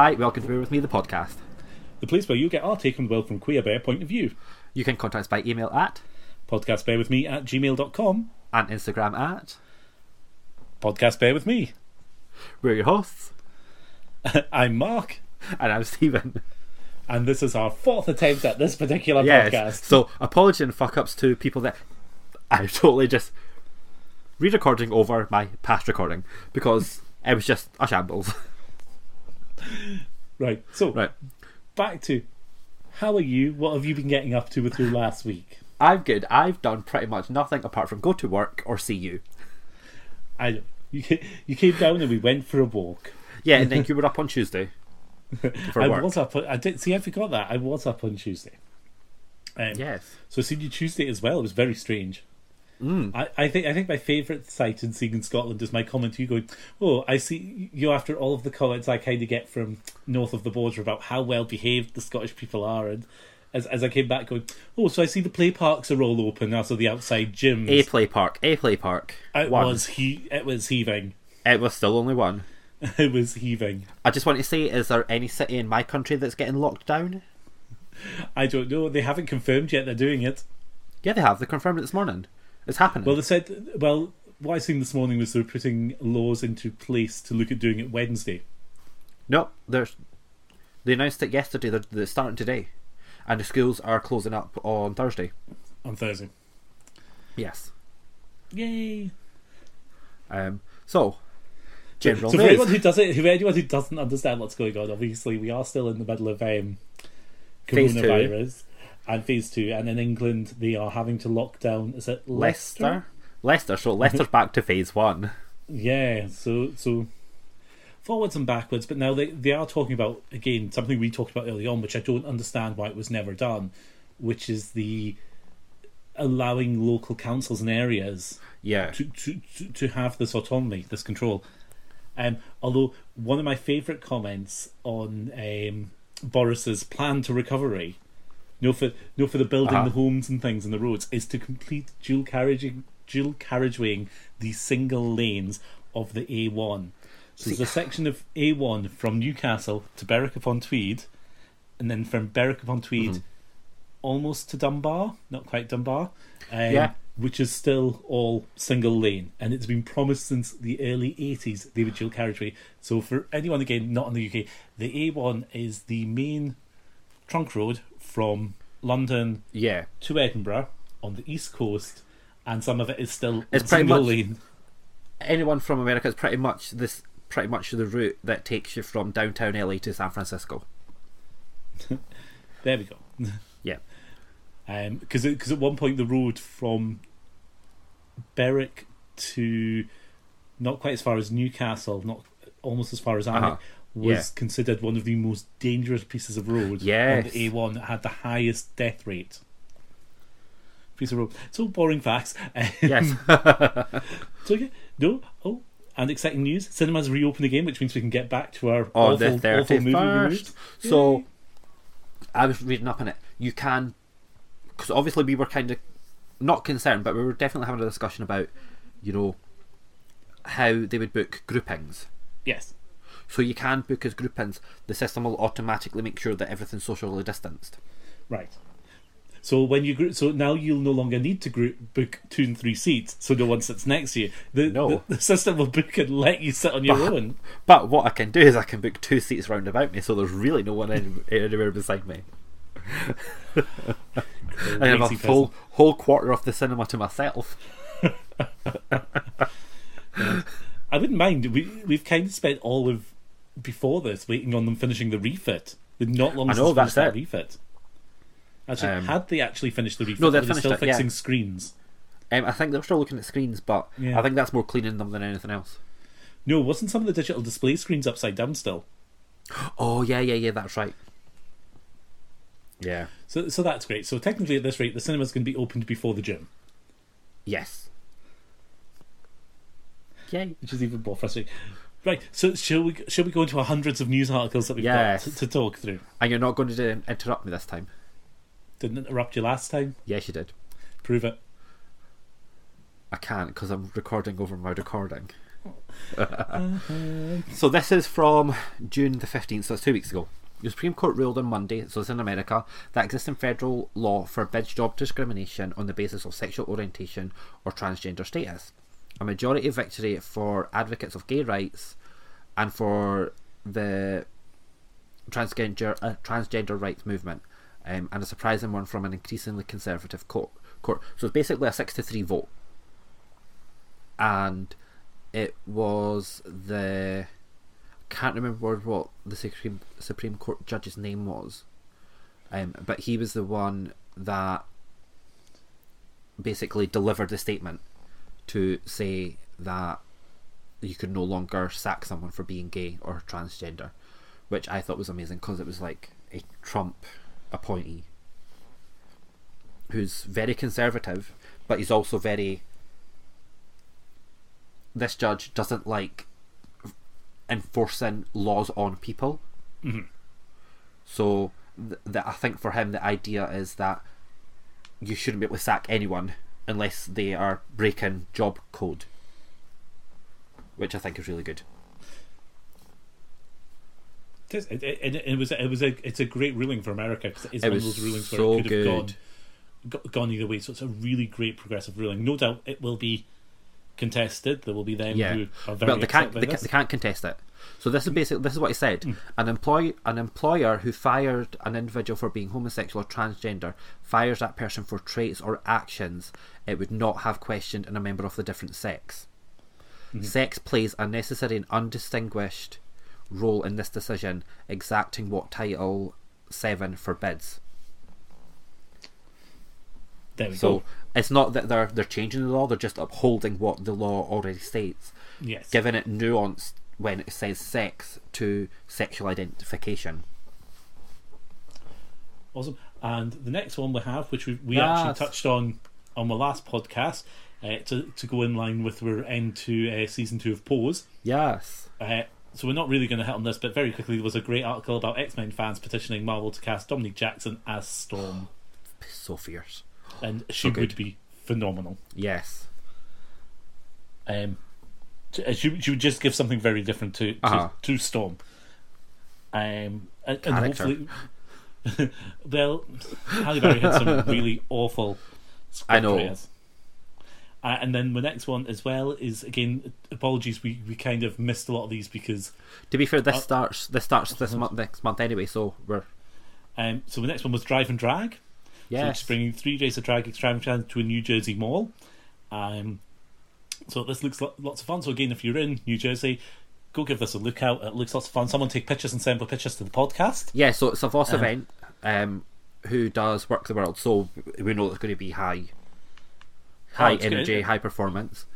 Hi, welcome to Bear With Me, the podcast. the place where you get our take on the world from queer bear point of view. You can contact us by email at Podcast bear with me at gmail.com. and Instagram at. Podcast bear with me. We're your hosts, I'm Mark, and I'm Stephen. and this is our fourth attempt at this particular Yes. podcast. So, apology and fuck ups to people that I totally just re recording over my past recording because it was just a shambles. Right, so right. back to how are you? What have you been getting up to with your last week? I'm good. I've done pretty much nothing apart from go to work or see you. I you you came down and we went for a walk. Yeah, and then you were up on Tuesday for I work. was up. I did see. I forgot that I was up on Tuesday. Um, Yes. So I seen you Tuesday as well. It was very strange. Mm. I, I think I think my favourite sight in seeing in Scotland is my comment to you going, Oh, I see you after all of the comments I kinda get from north of the border about how well behaved the Scottish people are and as as I came back going, Oh, so I see the play parks are all open now, so the outside gyms A play park. A play park. it One. was he it was heaving. It was still only one. it was heaving. I just want to say, is there any city in my country that's getting locked down? I don't know. They haven't confirmed yet they're doing it. Yeah, they have. They confirmed it this morning. It's happening. Well, they said. Well, what I seen this morning was they're putting laws into place to look at doing it Wednesday. no, there's. They announced it yesterday. They're, they're starting today, and the schools are closing up on Thursday. on Thursday. Yes. Yay! Um. So, general so for anyone who doesn't, who anyone who doesn't understand what's going on, obviously we are still in the middle of um, coronavirus and phase two, and in England they are having to lock down. Is it Leicester? Leicester. Leicester. So Leicester's back to phase one. Yeah. So so forwards and backwards, but now they they are talking about again something we talked about early on, which I don't understand why it was never done, which is the allowing local councils and areas Yeah. to, to, to, to have this autonomy, this control. Um, although one of my favourite comments on um, Boris's plan to recovery, no for no for the building Uh-huh. the homes and things and the roads, is to complete dual carriaging, dual carriagewaying the single lanes of the A1. So there's a section of A1 from Newcastle to Berwick upon Tweed, and then from Berwick upon Tweed Mhm. almost to Dunbar, not quite Dunbar, um, Yeah. which is still all single lane, and it's been promised since the early 80s they would dual carriageway. So for anyone again not in the UK, the A1 is the main trunk road from London Yeah. to Edinburgh on the east coast, and some of it is still It's pretty much- lane. Anyone from America is pretty much this. Pretty much the route that takes you from downtown LA to San Francisco. There we go. Yeah. because because at one point the road from Berwick to not quite as far as Newcastle, not almost as far as Alnwick, Uh-huh. Was Yeah. considered one of the most dangerous pieces of road Yes. on the A1 that had the highest death rate. Piece of road. It's all boring facts. Yes. so yeah, no, oh, and exciting news: cinemas reopen again, which means we can get back to our on awful, the awful movie first. So I was reading up on it. You can, because obviously we were kind of not concerned, but we were definitely having a discussion about, you know, how they would book groupings. yes, So you can book as groupings. The system will automatically make sure that everything's socially distanced. Right. So when you group, so now you'll no longer need to group book two and three seats, so no one sits next to you. The, No. the, the system will book and let you sit on your But- own. But what I can do is I can book two seats round about me, so there's really no one any- anywhere beside me. I have a full whole quarter of the cinema to myself. I wouldn't mind. We we've kind of spent all of before this waiting on them finishing the refit. Not long I know, that's that it. refit. Actually, Um, had they actually finished the refit? No, they're, were still it, yeah. fixing screens. Um, I think they're still looking at screens, but Yeah. I think that's more cleaning them than anything else. No, wasn't some of the digital display screens upside down still? Oh yeah, yeah, yeah. That's right. Yeah. So so that's great. So technically, at this rate, the cinemas going to be opened before the gym. Yes. Yay. which is even more frustrating. Right, so shall we shall we go into our hundreds of news articles that we've Yes. got to, to talk through? And you're not going to interrupt me this time. Didn't interrupt you last time. Yes, you did. Prove it. I can't because I'm recording over my recording. Uh-huh. So this is from June the 15th, so it's two weeks ago. The Supreme Court ruled on Monday, so it's in America, that existing federal law forbids job discrimination on the basis of sexual orientation or transgender status. A majority victory for advocates of gay rights and for the transgender uh, transgender rights movement, um, and a surprising one from an increasingly conservative court. Court. So it's basically a six to three vote, and it was the I can't remember what the Supreme Supreme Court judge's name was, um, but he was the one that basically delivered the statement to say that you could no longer sack someone for being gay or transgender, which I thought was amazing because it was like a Trump appointee who's very conservative, but he's also very. This judge doesn't like enforcing laws on people. Mhm. So th- that I think for him the idea is that you shouldn't be able to sack anyone unless they are breaking job code, which I think is really good. It, is. it, it, it was it was a it's a great ruling for America because it's It one of those rulings so where it could have good. gone gone either way. So it's a really great progressive ruling. No doubt it will be contested. There will be them Yeah, who are very well they can't they, they can't contest it. So this is basically this is what he said. Hmm. An employ an employer who fired an individual for being homosexual or transgender fires that person for traits or actions it would not have questioned in a member of the different sex. Hmm. Sex plays a necessary and undistinguished role in this decision, exacting what Title Seven forbids. There we So go. it's not that they're they're changing the law; they're just upholding what the law already states. Yes. giving it nuance when it says sex to sexual identification. Awesome. And the next one we have, which we, we Yes. actually touched on on the last podcast, uh, to to go in line with our end to uh, season two of Pose. Yes. Uh, so we're not really going to hit on this, but very quickly there was a great article about X Men fans petitioning Marvel to cast Dominique Jackson as Storm, So fierce. And she good. would be phenomenal. Yes. Um, she, uh, she, she would just give something very different to to, Uh-huh. to Storm. Um, and, and hopefully, well, Halle Berry had some really awful. I know. writers. Uh, and then the next one as well is again apologies we, we kind of missed a lot of these because To be fair, this Uh, starts this starts this month next month anyway, so we're um, so the next one was Drive and Drag. So yes. it's bringing three days of drag extravaganza to a New Jersey mall. Um, so this looks lo- lots of fun. So again, if you're in New Jersey, go give this a look out. It looks lots of fun. Someone take pictures and send the pictures to the podcast. Yeah, so it's a Voss Um, event um, who does Werq the World, so we know it's going to be high high good. energy, high performance.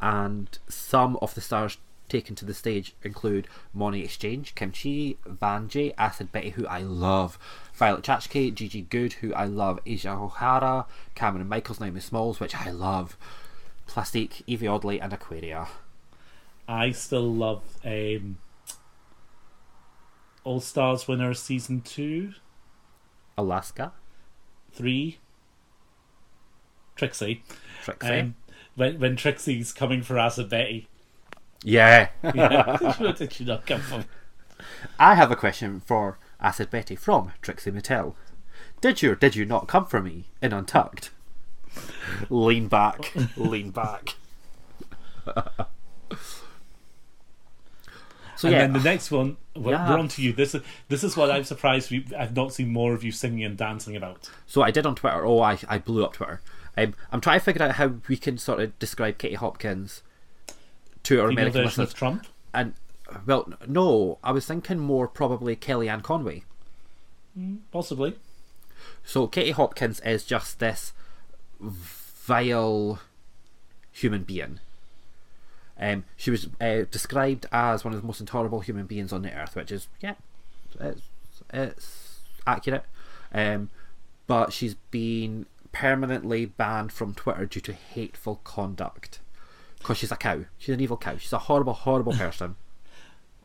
And some of the stars taken to the stage include Monét X Change, Kimchi, Vanjie, Acid Betty, who I love, Violet Chachki, Gigi Goode, who I love, Asia O'Hara, Cameron Michaels, Naomi Smalls, which I love, Plastique, Evie Oddly, and Aquaria. I still love um, All Stars winner season two, Alaska, three, Trixie. Trixie. Um, when when Trixie's coming for Acid Betty, yeah. yeah, where did she not come from? I have a question for Acid Betty from Trixie Mattel. Did you or did you not come for me in Untucked? lean back, lean back. so and yeah, then the next one, we're, Yeah. we're on to you. This is this is what I'm surprised we I've not seen more of you singing and dancing about. so I did on Twitter. Oh, I I blew up Twitter. Um, I'm trying to figure out how we can sort of describe Katie Hopkins to our American listeners. of Trump. And well, no, I was thinking more probably Kellyanne Conway. Possibly. So Katie Hopkins is just this vile human being. Um, she was uh, described as one of the most intolerable human beings on the earth, which is yeah, it's it's accurate. Um, but she's been permanently banned from Twitter due to hateful conduct because she's a cow. She's an evil cow. She's a horrible, horrible person.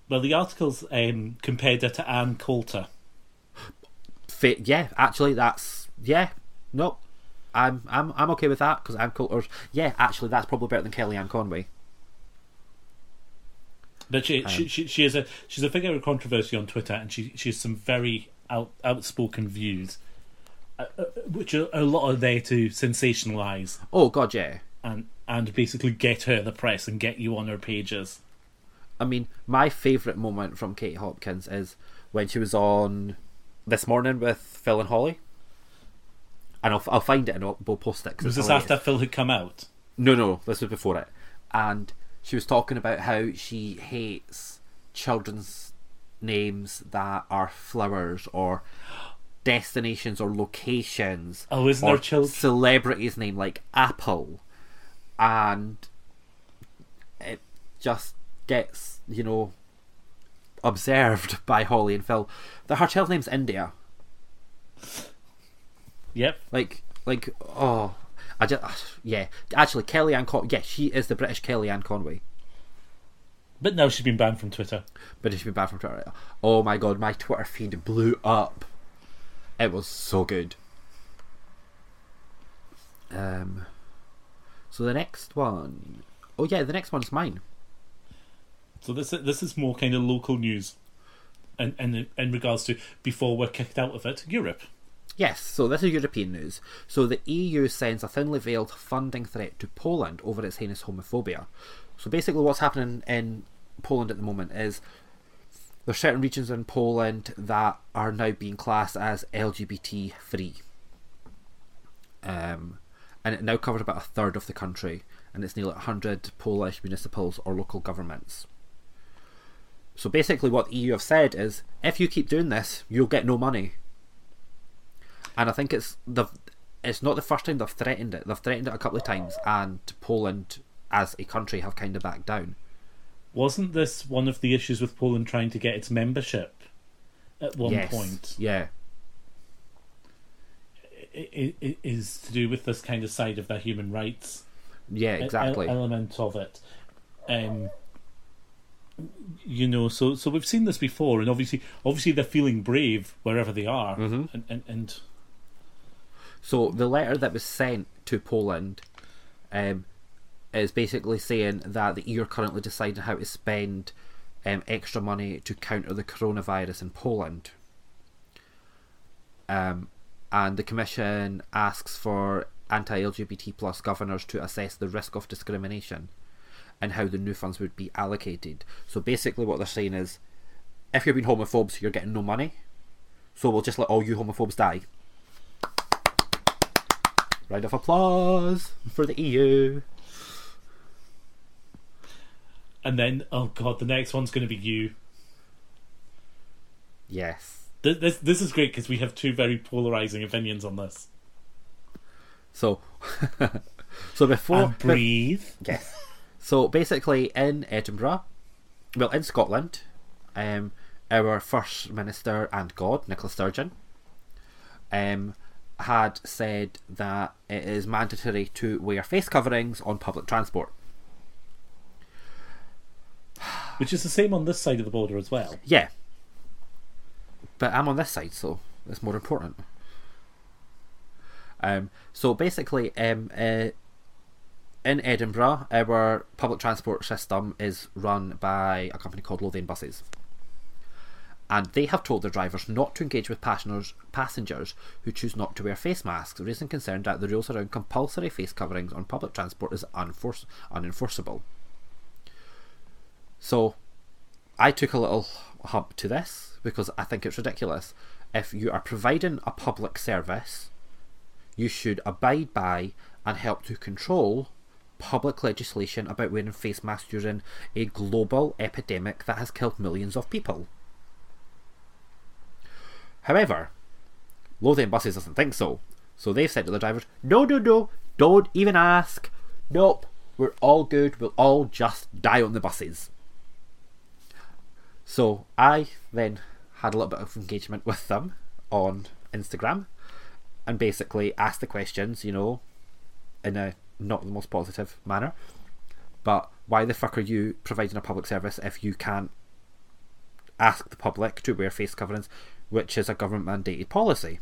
Well, the articles um, compared her to Ann Coulter. Fa- yeah, actually, that's yeah. No, I'm I'm I'm okay with that because I'm Coulter's. Yeah, actually, that's probably better than Kellyanne Conway. But she, she, she, she is a she's a figure of controversy on Twitter, and she she has some very out, outspoken views, uh, uh, which are a lot are there to sensationalize Oh god, yeah. And and basically get her the press and get you on her pages. I mean, my favourite moment from Kate Hopkins is when she was on this morning with Phil and Holly. And I'll, I'll find it and I'll, we'll post it. Was this after. Phil had come out? No, no, this was before it. And she was talking about how she hates children's names that are flowers or destinations or locations. Oh, isn't or there chil- celebrities' name like Apple, and it just gets you know observed by Holly and Phil her child name's India. Yep. Like, like, oh, I just, yeah. Actually, Kellyanne Con, yeah, she is the British Kellyanne Conway, But now she's been banned from Twitter. but she's been banned from Twitter. Oh my god, my Twitter feed blew up. It was so good. Um, so the next one, oh yeah, the next one's mine. So this this is more kind of local news, and and in, in regards to before we're kicked out of it, Europe. Yes, so this is European news. So the EU sends a thinly veiled funding threat to Poland over its heinous homophobia. So basically, what's happening in Poland at the moment is there's certain regions in Poland that are now being classed as LGBT free. Um, and it now covers about a third of the country, and it's nearly 100 Polish municipals or local governments. So basically, what the EU have said is if you keep doing this, you'll get no money and I think it's the it's not the first time they've threatened it. They've threatened it a couple of times, and Poland, as a country, have kind of backed down. Wasn't this one of the issues with Poland trying to get its membership at one yes. point? yeah, is to do with this kind of side of the human rights yeah, exactly. element of it. Um, you know, so so we've seen this before, and obviously, obviously they're feeling brave wherever they are, Mm-hmm. and, and and So the letter that was sent to Poland um, is basically saying that the EU are currently deciding how to spend um, extra money to counter the coronavirus in Poland. Um, and the Commission asks for anti-LGBT plus governors to assess the risk of discrimination and how the new funds would be allocated. So basically, what they're saying is, if you're being homophobes, you're getting no money. So we'll just let all you homophobes die. Round of applause for the EU. and then oh god, the next one's going to be you. Yes. This this, this is great because we have two very polarizing opinions on this. So, so before and breathe. yes. So basically, in Edinburgh, well, in Scotland, um, our first minister and God, Nicola Sturgeon, um, had said that it is mandatory to wear face coverings on public transport. which is the same on this side of the border as well. Yeah. But I'm on this side, so it's more important. Um, so basically, um, uh, in Edinburgh, our public transport system is run by a company called Lothian Buses. And they have told their drivers not to engage with passengers, passengers who choose not to wear face masks, raising concern that the rules around compulsory face coverings on public transport is unenforceable. So, I took a little hump to this because I think it's ridiculous. If you are providing a public service, you should abide by and help to control public legislation about wearing face masks during a global epidemic that has killed millions of people. However, Lothian Buses doesn't think so. So they've said to the drivers, no, no, no, don't even ask. Nope, we're all good. We'll all just die on the buses. So I then had a little bit of engagement with them on Instagram and basically asked the questions, you know, in a not the most positive manner. But why the fuck are you providing a public service if you can't ask the public to wear face coverings, which is a government mandated policy?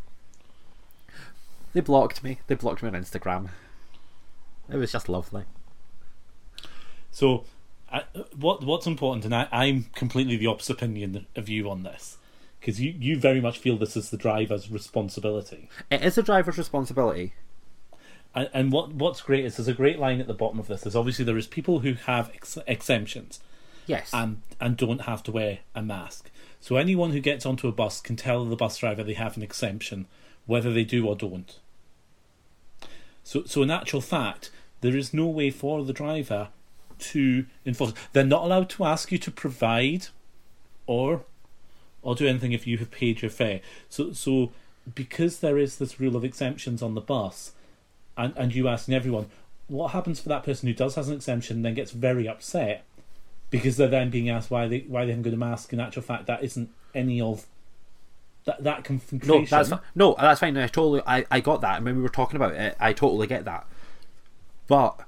They blocked me. They blocked me on Instagram. It was just lovely. So, I, what what's important, and I, I'm completely the opposite opinion of you on this, because you, you very much feel this is the driver's responsibility. It is the driver's responsibility. And, and what what's great is there's a great line at the bottom of this. Is obviously there is people who have ex- exemptions Yes. and and don't have to wear a mask. So anyone who gets onto a bus can tell the bus driver they have an exemption, whether they do or don't. So so in actual fact, there is no way for the driver to enforce. They're not allowed to ask you to provide or or do anything if you have paid your fare. So so because there is this rule of exemptions on the bus, and and you asking everyone, what happens for that person who does has an exemption and then gets very upset because they're then being asked why they why they haven't got a mask. In actual fact, that isn't any of that that confrontation. no, that's no, that's fine. I totally, I, I got that. And when we were talking about it, I totally get that. But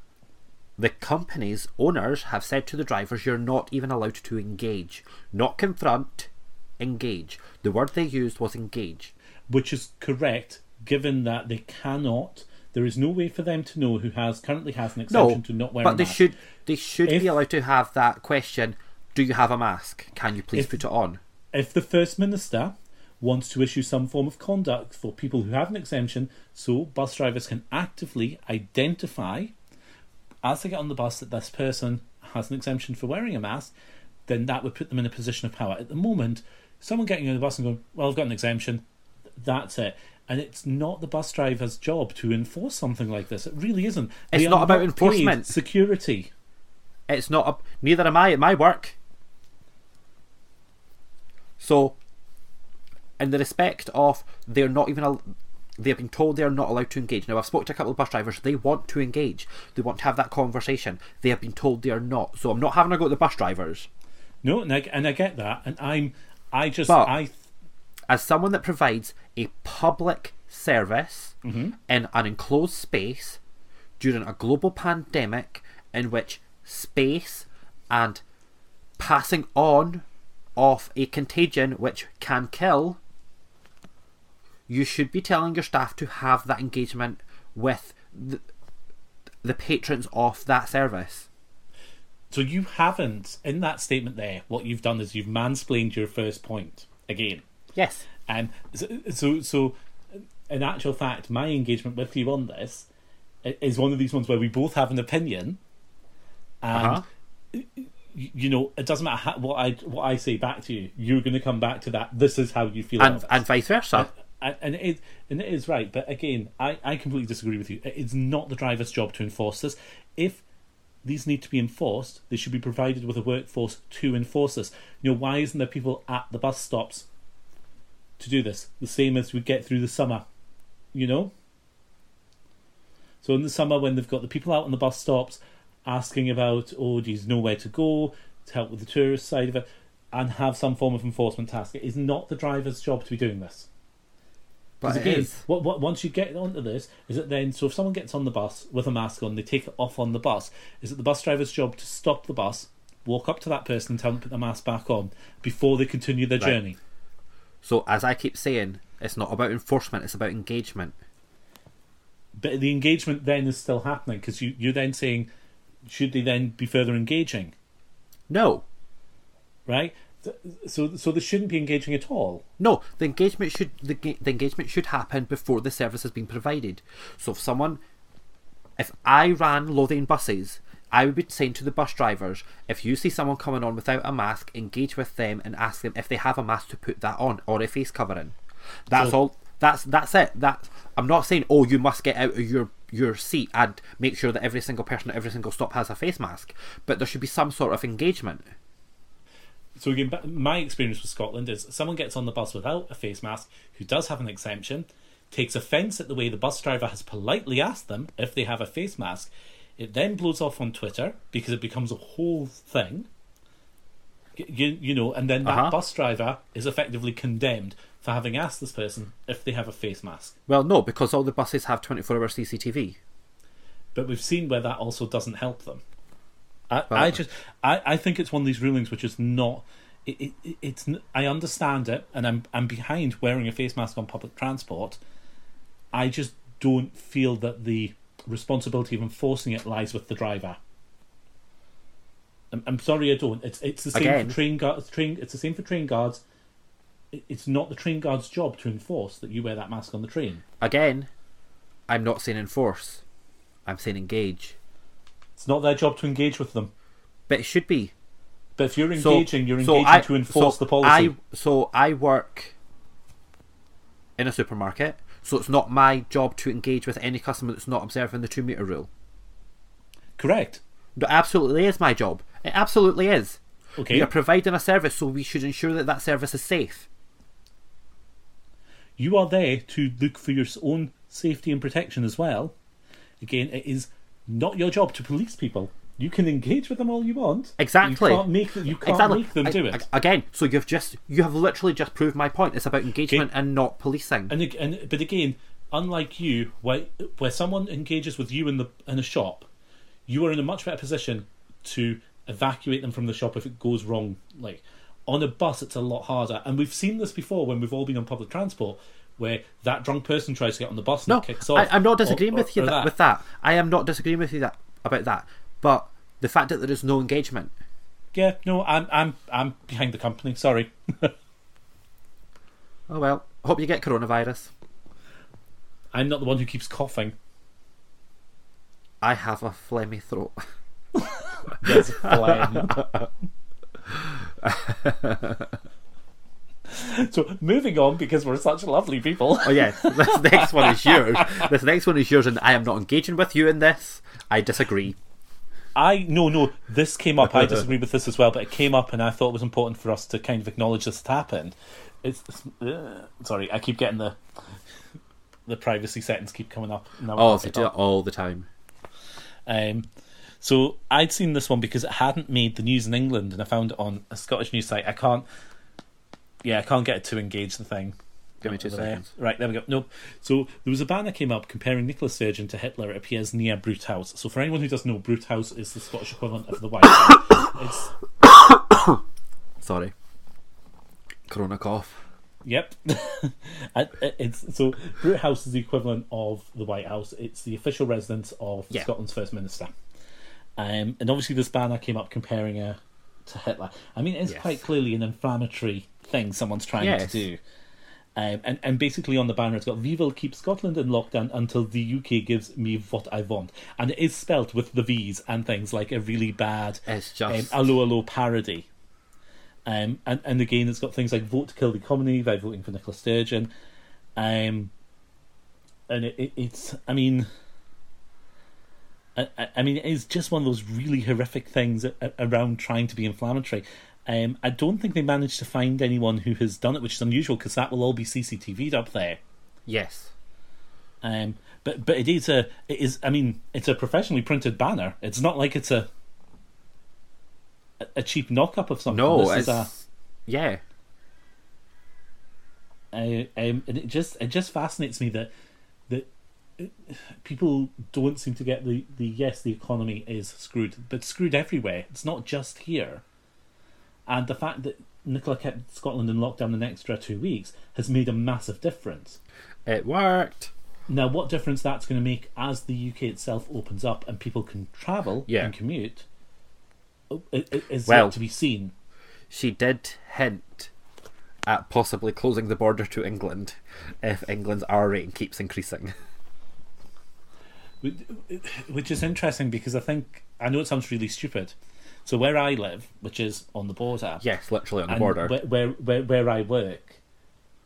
the company's owners have said to the drivers, you're not even allowed to engage, not confront, engage. The word they used was engage. which is correct, given that they cannot. There is no way for them to know who has currently has an exception No, to not wearing but a they mask. should they should If- be allowed to have that question. Do you have a mask? Can you please If- put it on? If the First Minister wants to issue some form of conduct for people who have an exemption, so bus drivers can actively identify as they get on the bus that this person has an exemption for wearing a mask, then that would put them in a position of power. At the moment, someone getting on the bus and going, "Well, I've got an exemption," that's it. And it's not the bus driver's job to enforce something like this. It really isn't. It's They not about paid enforcement. Security. It's not up. Neither am I at my work. So, in the respect of they're not even. Al- they've been told they're not allowed to engage. Now, I've spoken to a couple of bus drivers. They want to engage. They want to have that conversation. They have been told they are not. So I'm not having a go at the bus drivers. No, and I, and I get that. And I'm, I just, But- I, As someone that provides a public service Mm-hmm. in an enclosed space during a global pandemic in which space and passing on of a contagion which can kill, you should be telling your staff to have that engagement with the, the patrons of that service. So you haven't in that statement there. What you've done is you've mansplained your first point again. Yes. And so, so, so in actual fact, my engagement with you on this is one of these ones where we both have an opinion, and Uh-huh. you know it doesn't matter how, what I what I say back to you. You're going to come back to that. This is how you feel. And, and vice versa. and, and it and it is right. But again, I, I completely disagree with you. It's not the driver's job to enforce this. If these need to be enforced, they should be provided with a workforce to enforce this. You know, why isn't there people at the bus stops to do this? The same as we get through the summer, you know. So in the summer, when they've got the people out on the bus stops asking about, oh, geez, nowhere to go to help with the tourist side of it, and have some form of enforcement task, it is not the driver's job to be doing this. Because it again, is. what, what, once you get onto this, is it then so if someone gets on the bus with a mask on, they take it off on the bus. Is it the bus driver's job to stop the bus, walk up to that person, and tell them to put the mask back on before they continue their Right. journey? So, as I keep saying, it's not about enforcement, it's about engagement. But the engagement then is still happening because you, you're then saying, should they then be further engaging, No. right? So so they shouldn't be engaging at all. No, the engagement should the, the engagement should happen before the service has been provided. So if someone, if I ran Lothian buses, I would be saying to the bus drivers, if you see someone coming on without a mask, engage with them and ask them if they have a mask to put that on or a face covering. That's So- all. That's that's it. That I'm not saying oh you must get out of your your seat and make sure that every single person at every single stop has a face mask, but there should be some sort of engagement. So again, my experience with Scotland is someone gets on the bus without a face mask, who does have an exemption, takes offence at the way the bus driver has politely asked them if they have a face mask. It then blows off on Twitter because it becomes a whole thing. You, you know, and then that Uh-huh. bus driver is effectively condemned for having asked this person if they have a face mask. Well, no, because all the buses have 24 hour CCTV. But we've seen where that also doesn't help them. I, I just, I, I think it's one of these rulings which is not. It, it, it- it's. I understand it, and I'm, I'm behind wearing a face mask on public transport. I just don't feel that the responsibility of enforcing it lies with the driver. I'm, I'm sorry, I don't. It's it's the same Again. for train guards. Train. It's the same for train guards. It's not the train guard's job to enforce that you wear that mask on the train. Again, I'm not saying enforce. I'm saying engage. It's not their job to engage with them. But it should be. But if you're So- engaging, you're so engaging I- to enforce so the policy. I, so I work in a supermarket, so it's not my job to engage with any customer that's not observing the two meter rule. Correct. It absolutely is my job. It absolutely is. Okay. We are providing a service, so we should ensure that that service is safe. You are there to look for your own safety and protection as well. Again, it is not your job to police people. You can engage with them all you want. Exactly. You can't make them, you can't Exactly. make them I- do it. again, so you've just you have literally just proved my point. It's about engagement and not policing. And, and but again, unlike you, where where someone engages with you in the in a shop, you are in a much better position to evacuate them from the shop if it goes wrong. Like on a bus, it's a lot harder, and we've seen this before when we've all been on public transport, where that drunk person tries to get on the bus and No, kicks off. I, I'm not oh, disagreeing or- with oh, you oh, or that, with that. I am not disagreeing with you that about that. But the fact that there is no engagement, Yeah, no, I'm I'm I'm behind the company. Sorry. oh well. Hope you get coronavirus. I'm not the one who keeps coughing. I have a phlegmy throat. Yes, phlegm. so moving on because we're such lovely people. Oh yeah, this next one is yours. This next one is yours, and I am not engaging with you in this. I disagree. I no no this came up. I disagree with this as well, but it came up, and I thought it was important for us to kind of acknowledge this had happened. It's uh, sorry, I keep getting the the privacy settings keep coming up. Oh, they do that all the time. Um, so I'd seen this one because it hadn't made the news in England, and I found it on a Scottish news site. I can't, yeah, I can't get it to engage the thing. Give me two There. seconds. Right, there we go. Nope. So there was a banner came up comparing Nicholas Sturgeon to Hitler. It appears near Bute House. So for anyone who doesn't know, Bute House is the Scottish equivalent of the White House. It's Sorry. Corona cough. Yep. It's so Bute House is the equivalent of the White House. It's the official residence of Yeah. Scotland's First Minister. Um, and obviously this banner came up comparing her to Hitler. I mean, it's Yes. quite clearly an inflammatory thing someone's trying Yes. to do. Um, and, and basically on the banner it's got We will keep Scotland in lockdown until the UK gives me what I want. And it is spelt with the V's and things like a really bad It's um, just Allo Allo parody. Um, and, and again, it's got things like vote to kill the economy by voting for Nicola Sturgeon. Um, and it, it, it's, I mean, I, I- mean, it is just one of those really horrific things around trying to be inflammatory. Um, I don't think they managed to find anyone who has done it, which is unusual because that will all be CCTV'd up there. yes. Um, but but it is a it is I mean it's a professionally printed banner. It's not like it's a a- cheap knock up of something. No, this it's is a, yeah. a- um, and it just it just fascinates me that that uh, people don't seem to get the the yes the economy is screwed, but screwed everywhere. It's not just here, and the fact that Nicola kept Scotland in lockdown an extra uh, two weeks has made a massive difference. It worked. Now, what difference that's going to make as the UK itself opens up and people can travel Yeah. and commute oh, is Well- yet to be seen. She did hint at possibly closing the border to England if England's R rating keeps increasing. Which is interesting because I think, I know it sounds really stupid. So, where I live, which is on the border, Yes, literally on the border. Where, where, where, where I work,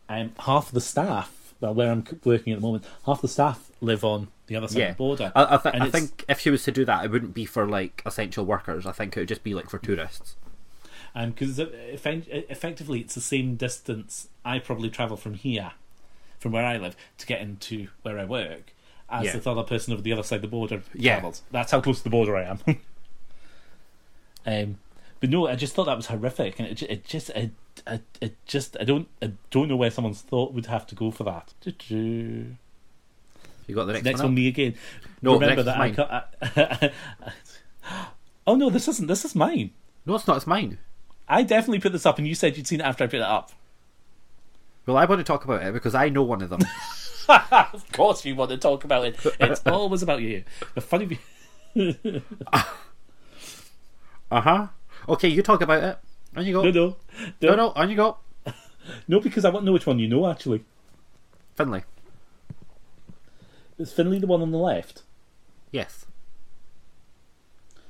um, half the staff, well, where I'm working at the moment, half the staff live on the other side yeah, of the border. I, I, th- And I think if she was to do that, it wouldn't be for like essential workers. I think it would just be like for tourists. Um, because uh, uh, effectively it's the same distance I probably travel from here, from where I live, to get into where I work, as Yeah. the other person over the other side of the border Yeah. travels. That's how close to the border I am. um, but no, I just thought that was horrific, and it, it just, it, it, it just, I don't, I don't know where someone's thought would have to go for that. You got the next, Next one. one, me again. No, remember next that I, ca- oh no, this isn't. This is mine. No, it's not. It's mine. I definitely put this up, and you said you'd seen it after I put it up. Well, I want to talk about it because I know one of them. of course, you want to talk about it. It's always about you. The funny. Uh huh. Okay, you talk about it. On you go. No, no, no, no, on you go. no, because I want to know which one you know. Actually, Finley. is Finley the one on the left? Yes.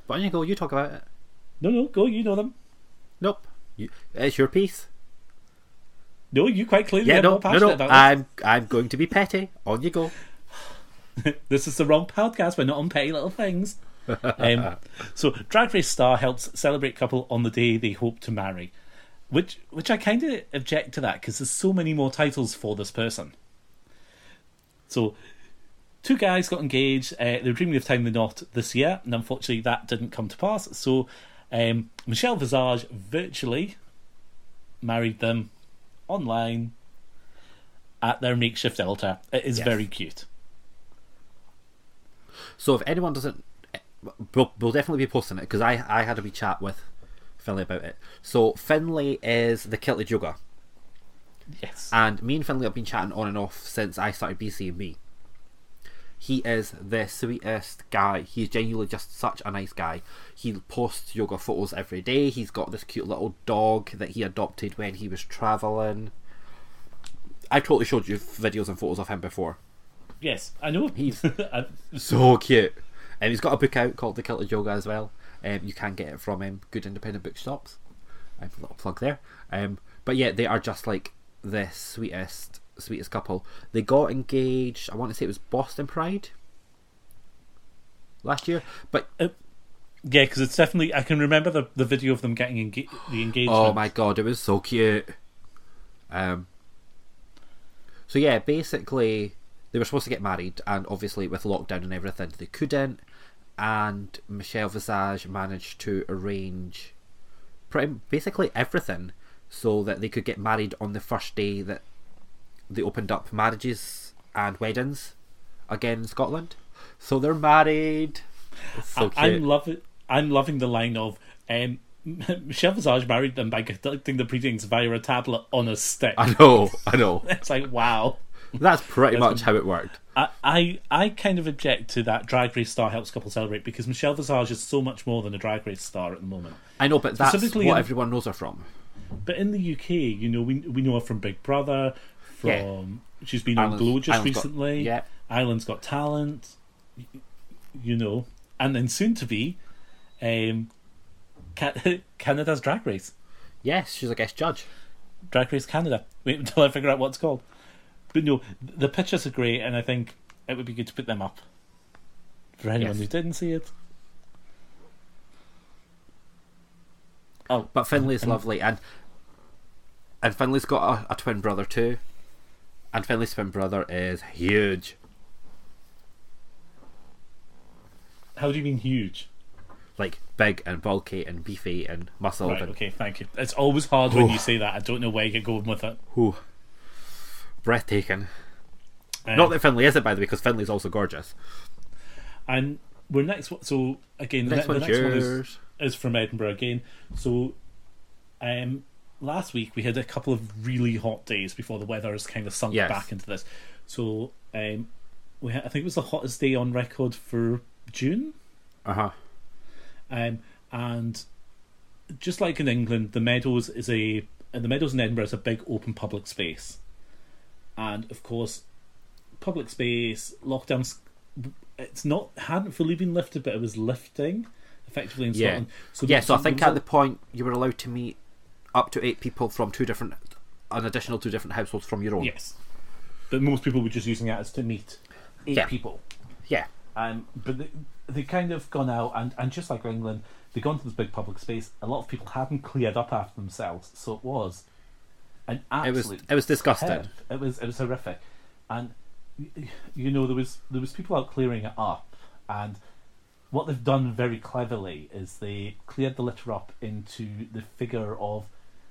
But on you go. You talk about it. No, no, go. You know them. Nope. You, it's your piece. No, you quite clearly Yeah, no, no, passionate no. I'm, I'm going to be petty. On you go. this. this is the wrong podcast. We're not on petty little things. um, so, Drag Race Star helps celebrate couple on the day they hope to marry, which which I kind of object to that because there's so many more titles for this person. So, two guys got engaged. Uh, they were dreaming of tying the knot this year, and unfortunately, that didn't come to pass. So, um, Michelle Visage virtually married them online at their makeshift altar. It is Yes. very cute. So if anyone doesn't, we'll, we'll definitely be posting it because I I had a wee chat with Finley about it. So Finley is the Kilted Yoga, Yes. and me and Finley have been chatting on and off since I started BC and me. He is the sweetest guy. He's genuinely just such a nice guy. He posts yoga photos every day. He's got this cute little dog that he adopted when he was traveling. I totally showed you videos and photos of him before. Yes, I know. He's- So cute. And he's got a book out called The Kilted Yoga as well. Um, you can get it from um, good independent bookshops. I have a little plug there. Um, but yeah, they are just like the sweetest, sweetest couple. They got engaged. I want to say it was Boston Pride last year. But yeah, because it's definitely. I can remember the the video of them getting enga- the engagement. oh my god, it was so cute. Um. So yeah, basically they were supposed to get married, and obviously with lockdown and everything, they couldn't. And Michelle Visage managed to arrange pretty basically everything so that they could get married on the first day that they opened up marriages and weddings again in Scotland. So they're married. So I. I'm loving. I'm loving the line of um, Michelle Visage married them by conducting the proceedings via a tablet on a stick. I know, I know. It's like wow. That's pretty much how it worked. I, I I kind of object to that Drag Race star helps couple celebrate because Michelle Visage is so much more than a Drag Race star at the moment. I know, but that's what in- everyone knows her from. But in the UK, you know, we we know her from Big Brother, from Yeah. she's been on Glow just Ireland's Got- recently. yeah. Ireland's Got Talent, you know, and then soon to be, um, Canada's Drag Race, Yes, she's a guest judge. Drag Race Canada. Wait until I figure out what it's called. But no, the pictures are great, and I think it would be good to put them up for anyone Yes. who didn't see it. Oh, But Finley's lovely, and and Finley's got a, a twin brother too. And Finley's twin brother is huge. how do you mean huge? Like big and bulky and beefy and muscled Right, and okay, thank you. It's always hard when you say that. I don't know where you're going with it. whew, breathtaking. Um, Not that Finley isn't, by the way, because Finley's also gorgeous. And we're next. So again, the, Next ne- the one's next one is, yours. is from Edinburgh again. So, um, last week we had a couple of really hot days before the weather has kind of sunk Yes. back into this. So, um, we had, I think it was the hottest day on record for June. Uh huh. Um, and just like in England, the Meadows is a and the Meadows in Edinburgh is a big open public space, and of course, public space lockdowns. It's not hadn't fully been lifted, but it was lifting effectively in Yeah. Scotland. So Yeah, so I think at the point you were allowed to meet up to eight people from two different, an additional two different households from your own. yes, but most people were just using that as to meet eight Yeah. people. Yeah. Um, but they, they kind of gone out and, and just like England, they gone to this big public space. A lot of people hadn't cleared up after themselves, so it was an It was it was disgusting. terrible. It was it was horrific, and you know there was there was people out clearing it up, and what they've done very cleverly is they cleared the litter up into the figure of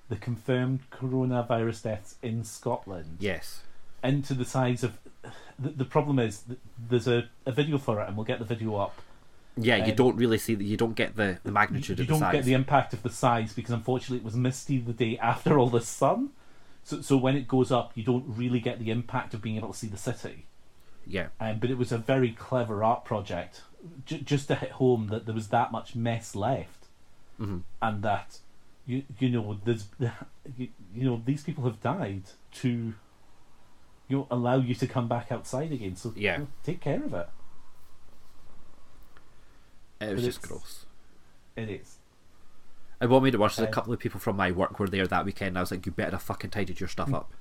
the confirmed coronavirus deaths in Scotland Yes. into the size of the, the problem is there's a, a video for it and we'll get the video up Yeah, you Um, don't really see that. You don't get the, the magnitude you of the don't get the impact of the size because unfortunately it was misty the day after all the sun so, so when it goes up you don't really get the impact of being able to see the city Yeah. um, but it was a very clever art project j- just to hit home that there was that much mess left Mhm. and that you you know there's you, you know these people have died to you know allow you to come back outside again. So Yeah. you know, take care of it. It was But just gross. It is. And what made it worse is a couple of people from my work were there that weekend. I was like, "You better have fucking tidied your stuff hmm. up."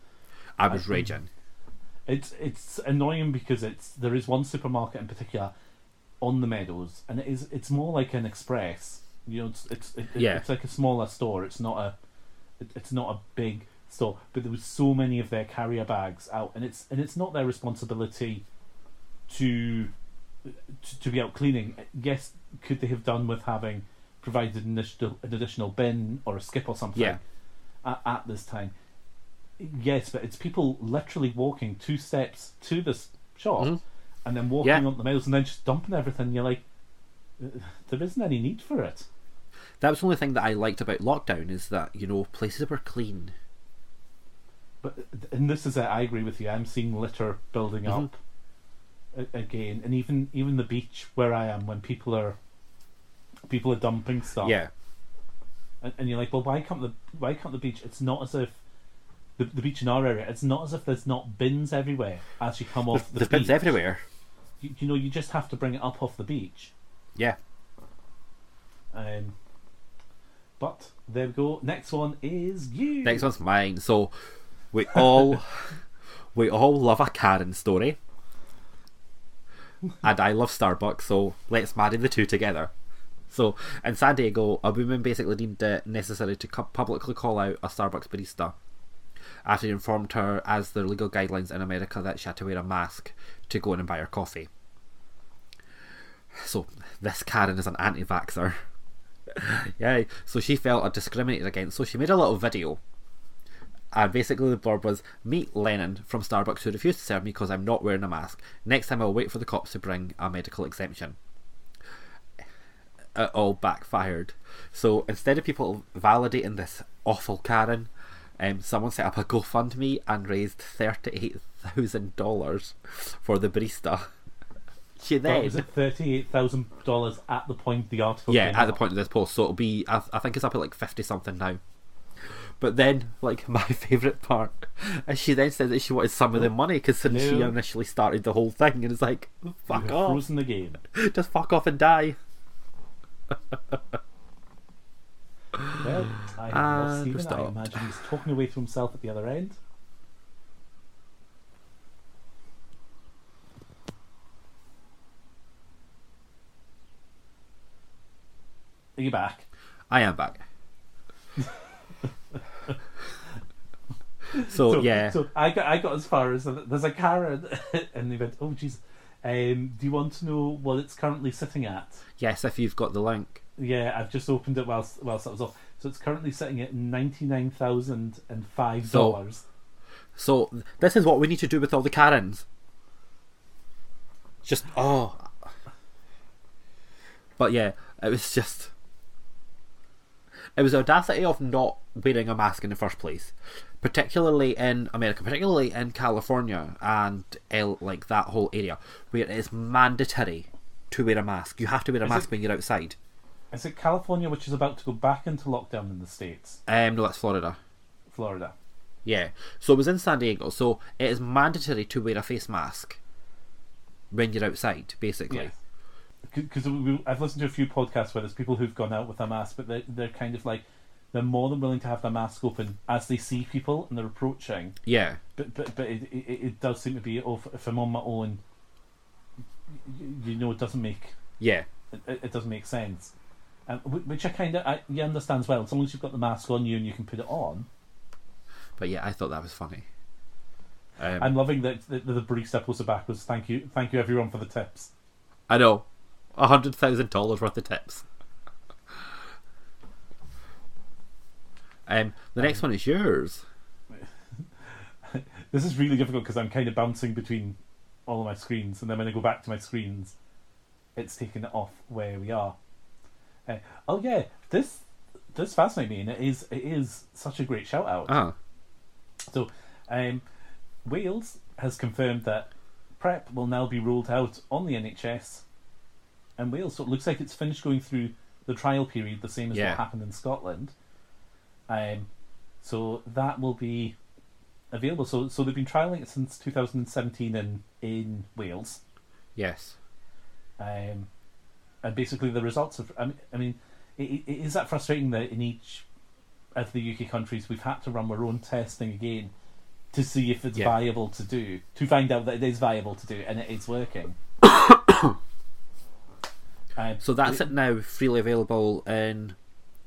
I was I- raging. It's it's annoying because it's there is one supermarket in particular on the meadows, and it is it's more like an express. You know, it's it's it, it- Yeah. it's like a smaller store. It's not a it, it's not a big store, but there was so many of their carrier bags out, and it's and it's not their responsibility to to, to be out cleaning. Yes, could they have done with having provided an additional, an additional bin or a skip or something Yeah. at, at this time? Yes, but it's people literally walking two steps to this shop Mhm. and then walking Yeah. on the miles and then just dumping everything. You're like, "Uh, there isn't any need for it. That was the only thing that I liked about lockdown is that you know places were clean. But and this is it. I agree with you. I'm seeing litter building Mhm. up again, and even even the beach where I am, when people are people are dumping stuff. Yeah, and, and you're like, well, why can't the why can't the beach? It's not as if the, the beach in our area. It's not as if there's not bins everywhere as you come off the there's bins everywhere. You, you know, you just have to bring it up off the beach. Yeah, Um, but there we go. Next one is you. next one's mine. So we all we all love a Karen story, and I love Starbucks. So let's marry the two together. So in San Diego, a woman basically deemed it necessary to publicly call out a Starbucks barista after he informed her, as the legal guidelines in America, that she had to wear a mask to go in and buy her coffee. So this Karen is an anti-vaxxer. yeah, so she felt a discriminated against. So she made a little video. And basically, the blurb was Meet Lennon from Starbucks who refused to serve me because I'm not wearing a mask. Next time I'll wait for the cops to bring a medical exemption. It all backfired. So instead of people validating this awful Karen, um, someone set up a GoFundMe and raised $38,000 for the barista. She then. was it thirty-eight thousand dollars at the point the article? Yeah, at the point of this post, so it'll be. I, I think it's up at like fifty something now. But then, like my favourite part, is she then said that she wanted some of the money because since she initially started the whole thing, and it's like, fuck off, frozen the game. just fuck off and die. Well, I have And ah, Stephen. I imagine he's talking away to himself at the other end. Are you back? I am back. so, yeah, So I got I got as far as there's a Karen, and they went, "Oh, jeez, um, do you want to know what it's currently sitting at?" yes, if you've got the link. Yeah, I've just opened it whilst whilst that was off. So it's currently sitting at ninety nine thousand and five dollars. So this is what we need to do with all the Karens. Just oh, but yeah, it was just. It was audacity of not wearing a mask in the first place, particularly in America, particularly in California and L, like that whole area, where it is mandatory to wear a mask. You have to wear a Is mask it- when you're outside. Is it California which is about to go back into lockdown in the states? Um, no, that's Florida. Florida. Yeah. So it was in San Diego. So it is mandatory to wear a face mask when you're outside, basically. Yes Because I've listened to a few podcasts where there's people who've gone out with a mask, but they're, they're kind of like they're more than willing to have their mask open as they see people and they're approaching. Yeah. But but but it it, it does seem to be oh, if- I'm on my own, you, know, it doesn't make Yeah. it, it doesn't make sense. Um, which I kind of I you understand as well. As long as you've got the mask on you and you can put it on. But yeah, I thought that was funny. Um, I'm loving that the, the barista posted back was thank you thank you everyone for the tips. I know. A hundred thousand dollars worth of tips. Um, the next one is yours. This is really difficult because I'm kind of bouncing between all of my screens, and then when I go back to my screens, it's taken off where we are. Uh, oh yeah, this this fascinates me, and it is it is such a great shout out. Ah, So, um, Wales has confirmed that PrEP will now be rolled out on the NHS, and Wales. So it looks like it's finished going through the trial period the same as Yeah. what happened in Scotland. Um, so that will be available. So so they've been trialing it since 2017 in in Wales. Yes. Um, and basically, the results of I mean, I mean it, it is that frustrating that in each of the UK countries we've had to run our own testing again to see if it's Yeah. viable to do, to find out that it is viable to do and it is working. Um, So that's it now, freely available in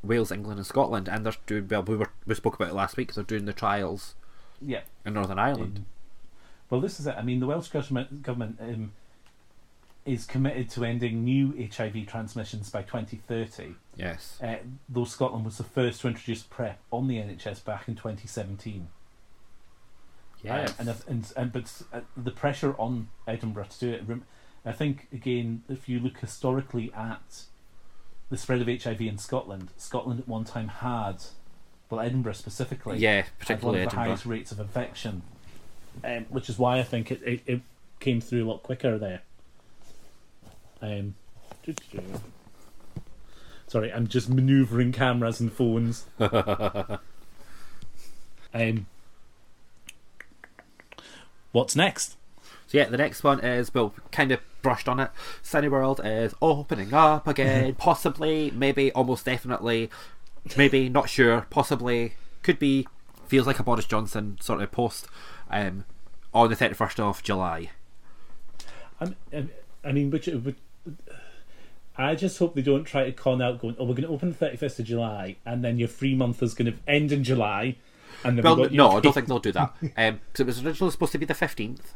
Wales, England, and Scotland. And they're doing well. We were we spoke about it last week. They're doing the trials Yeah. in Northern Ireland. Um, well, this is it. I mean, the Welsh government, government um, is committed to ending new HIV transmissions by 2030. yes. Uh, though Scotland was the first to introduce PrEP on the NHS back in 2017. Yes. Uh, and, if- and and but uh, the pressure on Edinburgh to do it. I think again, if you look historically at the spread of HIV in Scotland, Scotland at one time had, well, Edinburgh specifically, yeah, had one of the Edinburgh. highest rates of infection, um, which is why I think it, it, it came through a lot quicker there. Um, sorry, I'm just manoeuvring cameras and phones. um, what's next? So yeah, the next one is well, kind of brushed on it. Cineworld is opening up again, possibly, maybe, almost definitely, maybe, not sure, possibly, could be, feels like a Boris Johnson sort of post, um, on the thirty first of July. I'm, I mean, which, which I just hope they don't try to con out going, oh, we're going to open the thirty first of July, and then your free month is going to end in July, and then Well, got no, I don't think they'll do that. Um, because it was originally supposed to be the fifteenth.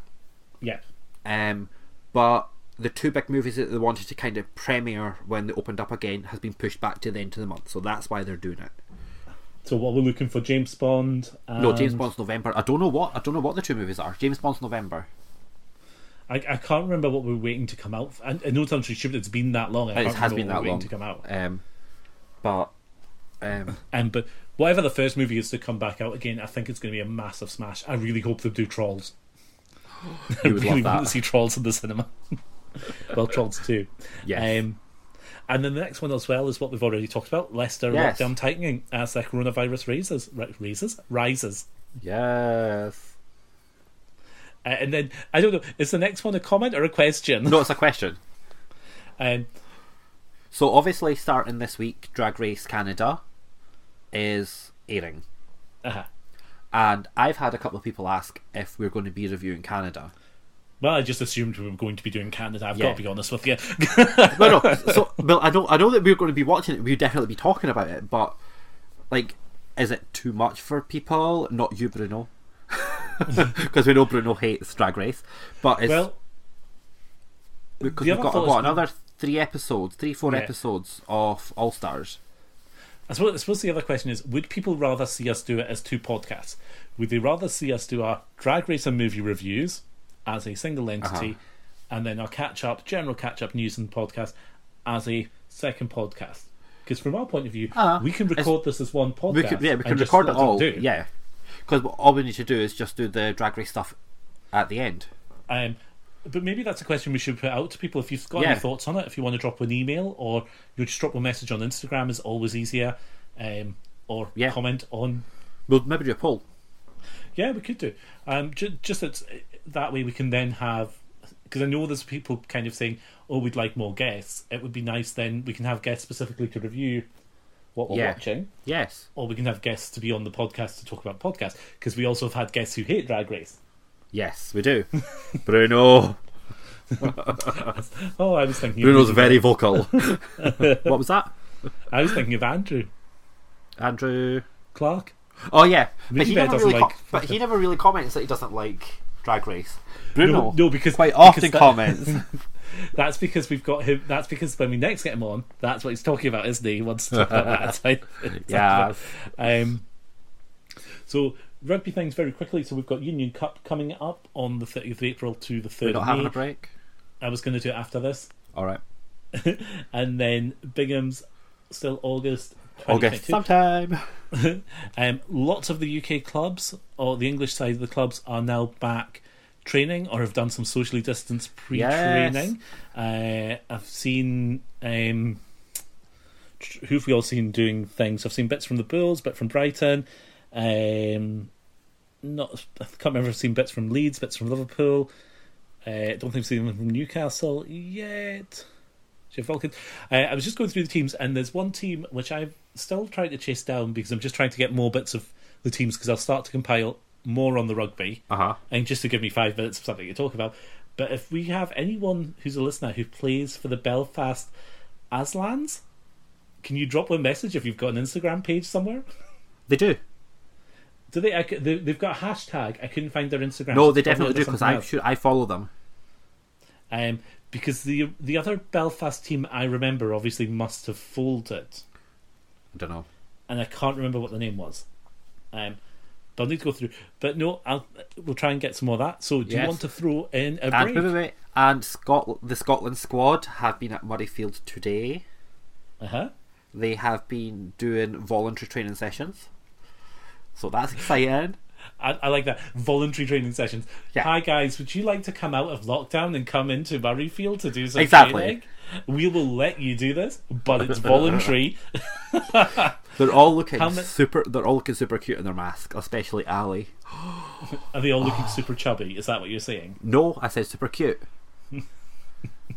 Yeah, Um, but the two big movies that they wanted to kind of premiere when they opened up again has been pushed back to the end of the month, so that's why they're doing it. so what we're looking for James Bond. No, James Bond's November. I don't know what I don't know what the two movies are. James Bond's November. I, I can't remember what we're waiting to come out. I, I know it's actually sure it's been that long. I It has been that long to come out. Um, but um, Um, but whatever the first movie is to come back out again, I think it's going to be a massive smash. I really hope they do Trolls. I really want to see Trolls in the cinema. well, Trolls too. Yes. Um, and then the next one as well is what we've already talked about: Leicester Yes. lockdown tightening as the coronavirus raises, raises, rises. yes. Uh, and then I don't know, is the next one a comment or a question? No, it's a question. Um, So obviously, starting this week, Drag Race Canada is airing, uh-huh. and I've had a couple of people ask if we're going to be reviewing Canada. Well, I just assumed we were going to be doing Canada. I've Yeah. got to be honest with you. No, no. So, well, I know, I know that we're going to be watching it. We'll definitely be talking about it, but like, is it too much for people? Not you, Bruno, because we know Bruno hates Drag Race. But it's well, because we've got what another three episodes, three, four Yeah. episodes of All Stars. I suppose, I suppose the other question is: Would people rather see us do it as two podcasts? Would they rather see us do our drag race and movie reviews as a single entity, Uh-huh. and then our catch up, general catch up news and podcast as a second podcast? Because from our point of view, Uh, we can it's- record this as one podcast. We could, yeah, we can record it all. Yeah, because all we need to do is just do the Drag Race stuff at the end. Um, but maybe that's a question we should put out to people. If you've got Yeah. any thoughts on it, if you want to drop an email or you just drop a message on Instagram, is always easier. Um, or Yeah. comment on We'll maybe do a poll. Yeah, we could do. Um, ju- just that that way we can then have because I know there's people kind of saying, "Oh, we'd like more guests." It would be nice then we can have guests specifically to review what we're Yeah. watching, Yes. or we can have guests to be on the podcast to talk about podcasts because we also have had guests who hate Drag Race. Yes, we do. Bruno. Oh, I was thinking. Bruno's very vocal. what was that? I was thinking of Andrew Andrew. Clark. Oh yeah, but he never really. like- com- but he never really comments that he doesn't like Drag Race. Bruno. No, no, because quite because often that- comments. That's because we've got him. That's because when we next get him on, that's what he's talking about, isn't he? He wants to talk about that. side. yeah. Um, so rugby things very quickly. So we've got Union Cup coming up on the 30th of April to the 3rd We're not of having May. a break. I was going to do it after this, All right. and then Bingham's still August. August 2022. sometime. Um, lots of the UK clubs or the English side of the clubs are now back training or have done some socially distanced pre-training. Uh, I've seen um, who have we all seen doing things? I've seen bits from the Bulls, bit from Brighton. Um, not I can't remember. I've seen bits from Leeds, bits from Liverpool. Uh, don't think I've seen them from Newcastle yet. Jeff Vulcan. Uh, I was just going through the teams, and there's one team which I've still trying to chase down because I'm just trying to get more bits of the teams because I'll start to compile more on the rugby, Uh huh. and just to give me five minutes of something to talk about. But if we have anyone who's a listener who plays for the Belfast Aslans, can you drop a message if you've got an Instagram page somewhere? They do. Do they, I, they? They've got a hashtag. I couldn't find their Instagram. No, they definitely do because I should I follow them. Um, because the the other Belfast team I remember obviously must have folded, I don't know. and I can't remember what the name was. Um, but I'll need to go through. But no, I'll we'll try and get some more of that. So, do you want to throw in a And break? wait, wait, wait. And Scot- the Scotland squad have been at Murrayfield today. Uh huh. They have been doing voluntary training sessions. So that's exciting. I, I like that voluntary training sessions. Yeah. Hi guys, would you like to come out of lockdown and come into Murrayfield to do some Exactly. training? We will let you do this, but it's voluntary. They're all looking ma- super. They're all looking super cute in their mask, especially Ali. Are they all looking super chubby? Is that what you're saying? No, I said super cute.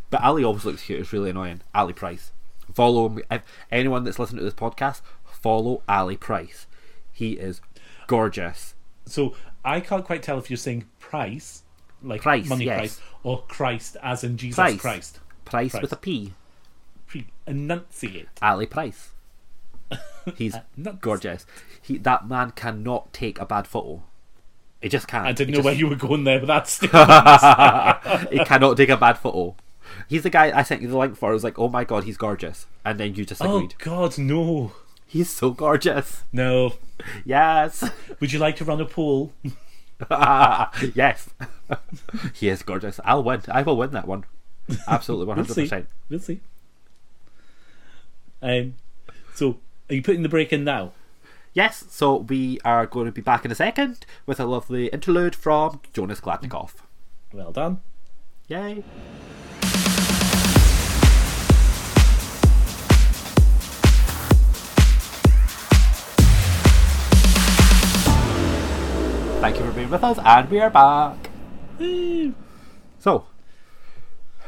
but Ali always looks cute. It's really annoying. Ali Price. Follow me. If anyone that's listening to this podcast, follow Ali Price. He is gorgeous. So I can't quite tell if you're saying price, like Price, money yes. price, or Christ as in Jesus Price. Christ. Price, Price. with a P. Pre- enunciate. Ali Price. He's gorgeous. He that man cannot take a bad photo. He just can't. I didn't He know just- where you were going there, but that's still. he cannot take a bad photo. He's the guy I sent you the link for. I was like, oh my god, he's gorgeous, and then you just agreed. oh agreed. God, no, He's so gorgeous. no. Yes, Would you like to run a pool? yes. he is gorgeous. I'll win. I will win that one. Absolutely, one We'll hundred see. We'll see. Um. So, are you putting the break in now? Yes. So we are going to be back in a second with a lovely interlude from Jonas Gladnikoff. Well done. Yay! Thank you for being with us, and we are back. Woo. So,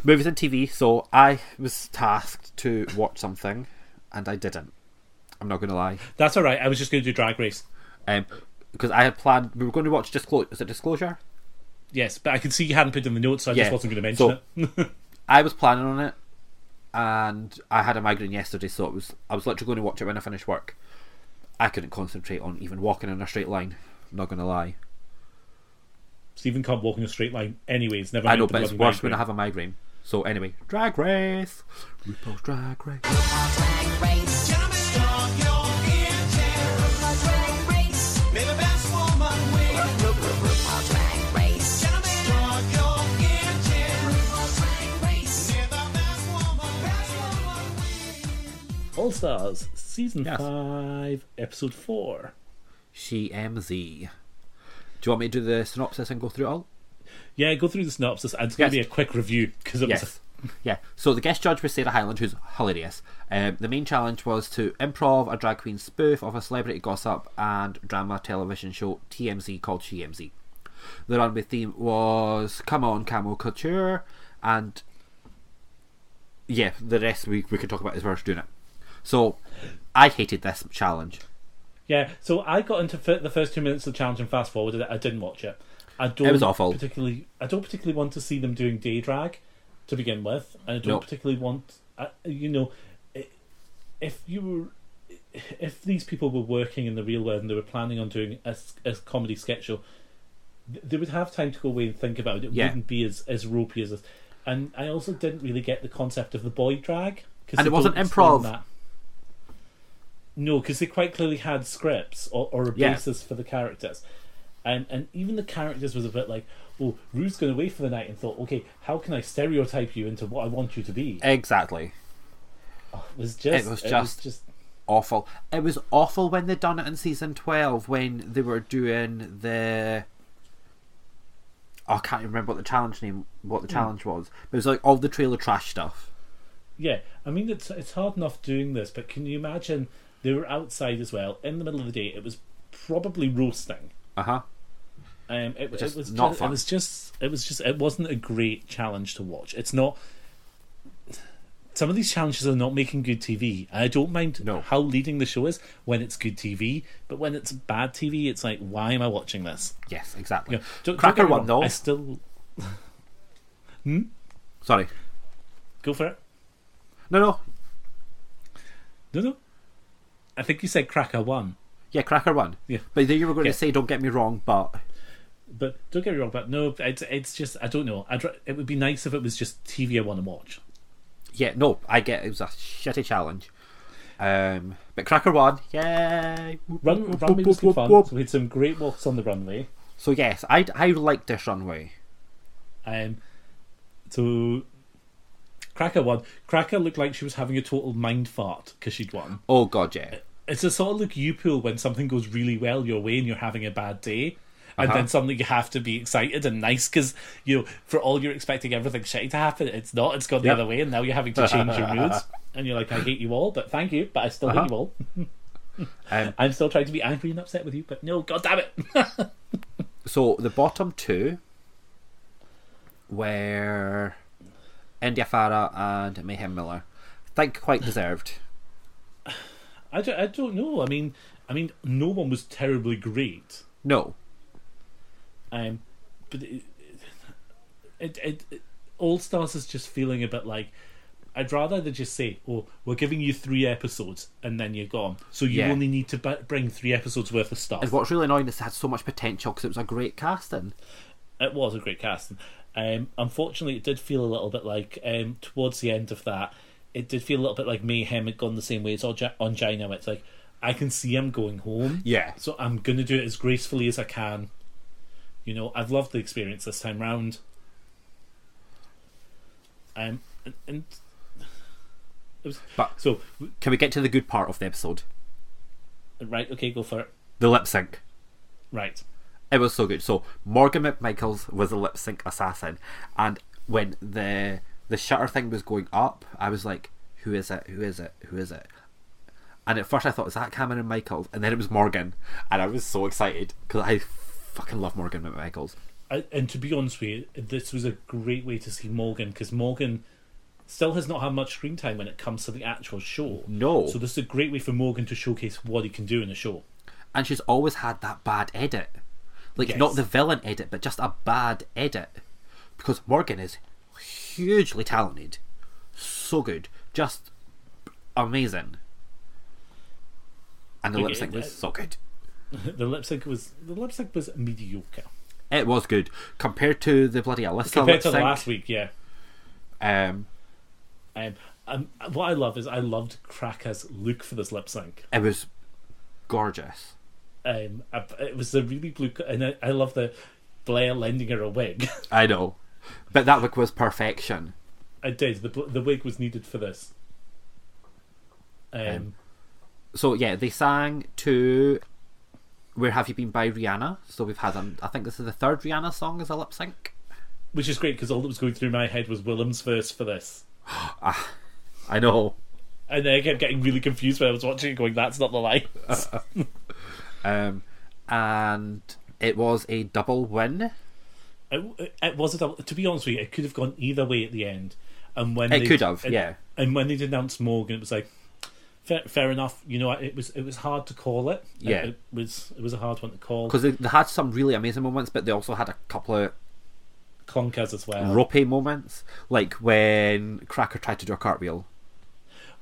movies and TV. So, I was tasked to watch something, and I didn't. I'm not going to lie. That's all right. I was just going to do Drag Race. Um, because I had planned, we were going to watch Disclosure. Is it Disclosure? Yes, but I could see you hadn't put in the notes, so I Yeah. just wasn't going to mention So- it. I was planning on it, and I had a migraine yesterday, so it was I was literally going to watch it when I finished work. I couldn't concentrate on even walking in a straight line. I'm not going to lie. Stephen can't walk in a straight line, anyways. Never I know, but it's worse when I have a migraine. So anyway, Drag Race, RuPaul's Drag Race. Drag race. Gentlemen, start your engine. RuPaul's Drag Race. May the best woman win. RuPaul's Drag Race. Gentlemen, start your engine. RuPaul's Drag Race. May the best woman, best woman win. All Stars, season Yes. five, episode four. She MZ. Do you want me to do the synopsis and go through it all? Yeah, go through the synopsis. and It's going Yes. to be a quick review because it was. Yes. Yeah. So the guest judge was Sarah Hyland, who's hilarious. Um, the main challenge was to improv a drag queen spoof of a celebrity gossip and drama television show TMZ called She MZ. The runway theme was Come On Camel Couture, and yeah, the rest we, we can talk about as we're doing it. So I hated this challenge. Yeah, so I got into f- the first two minutes of the challenge and fast forwarded it. I didn't watch it. I don't It was awful. Particularly, I don't particularly want to see them doing day drag to begin with, and I don't No. particularly want, uh, you know, if you were, if these people were working in the real world and they were planning on doing a, a comedy sketch show, they would have time to go away and think about it. It Yeah. wouldn't be as as ropey as this. And I also didn't really get the concept of the boy drag because And it wasn't improv. No, because they quite clearly had scripts or, or a Yeah. basis for the characters, and and even the characters was a bit like, oh, Ru's going away for the night and thought, okay, how can I stereotype you into what I want you to be? Exactly. It was just, It was it just- just awful. It was awful when they done it in season twelve when they were doing the. Oh, I can't remember what the challenge name, what the hmm. challenge was. But it was like all the trailer trash stuff. Yeah, I mean it's it's hard enough doing this, but can you imagine they were outside as well in the middle of the day? It was probably roasting. Uh huh. Um, it, it was not just, fun. It was just. It was just. It wasn't a great challenge to watch. It's not. Some of these challenges are not making good TV. I don't mind No. how leading the show is when it's good TV, but when it's bad TV, it's like, why am I watching this? Yes, exactly. You know, don't- don't Cracker one though. I still hmm. Sorry. go for it. No, no. No, no. I think you said Cracker one. Yeah, Cracker one. Yeah. But then you were going Yeah. to say, don't get me wrong, but But don't get me wrong, but no, it's it's just I don't know. I'd, it would be nice if it was just TV I want to watch. yeah, no, I get it was a shitty challenge. Um, but Cracker one, yay! Run, runway was fun. So we had some great walks on the runway. So yes, I I like this runway. Um, so Cracker won. Cracker looked like she was having a total mind fart because she'd won. Oh god, yeah. It's a sort of look you pull when something goes really well your way and you're having a bad day. And Uh-huh. then suddenly you have to be excited and nice because, you know, for all you're expecting everything shitty to happen, it's not. It's gone the Yep. other way and now you're having to change your moods. And you're like, I hate you all, but thank you, but I still Uh-huh. hate you all. Um, I'm still trying to be angry and upset with you, but no, god damn it. so the bottom two were India Ferrah and Mayhem Miller. I think quite deserved. I don't, I don't know. I mean, I mean, no one was terribly great. No. Um, but it, it, it, it All Stars is just feeling a bit like I'd rather they just say, "Oh, we're giving you three episodes and then you're gone." So you Yeah. only need to b- bring three episodes worth of stuff. And what's really annoying is it had so much potential because it was a great casting. It was a great casting. Um, unfortunately, it did feel a little bit like um, towards the end of that, it did feel a little bit like Mayhem had gone the same way It's as on Ongina. It's like I can see him going home. Yeah. So I'm going to do it as gracefully as I can. You know, I've loved the experience this time round. Um, and, and it was But so can we get to the good part of the episode? right. Okay, go for it. The lip sync. Right. It was so good. So Morgan McMichaels was a lip sync assassin, and when the the shutter thing was going up, I was like, "Who is it? Who is it? Who is it?" And at first I thought, "Is that Cameron Michaels?" And then it was Morgan, and I was so excited because I fucking love Morgan McMichaels. I, and to be honest with you, this was a great way to see Morgan because Morgan still has not had much screen time when it comes to the actual show. No. So this is a great way for Morgan to showcase what he can do in the show. And she's always had that bad edit, like Yes. not the villain edit, but just a bad edit. Because Morgan is hugely talented, so good, just amazing. And the Okay, lip sync was uh, so good. the lip sync was the lip sync was mediocre It was good compared to the bloody Alyssa compared to last week. Yeah. Um, Um, um, what I love is I loved Cracker's look for this lip sync. it was gorgeous. Um, it was a really blue, and I, I love the Blair lending her a wig. I know, but that look was perfection. I did. The the wig was needed for this. Um, Um, So yeah, they sang to "Where Have You Been" by Rihanna. So we've had, um, I think this is the third Rihanna song as a lip sync. which is great because all that was going through my head was Willam's verse for this. I know. And then I kept getting really confused when I was watching it, going, "That's not the line." Um, and it was a double win. It, it was a double. To be honest with you, it could have gone either way at the end. And when It they- could have, and- yeah. And when they announced Morgan, it was like, fair, fair enough. You know, it was it was hard to call it. It- Yeah. it, was it was a hard one to call. Because they, they had some really amazing moments, but they also had a couple of Clunkers as well. ropey moments, like when Cracker tried to do a cartwheel.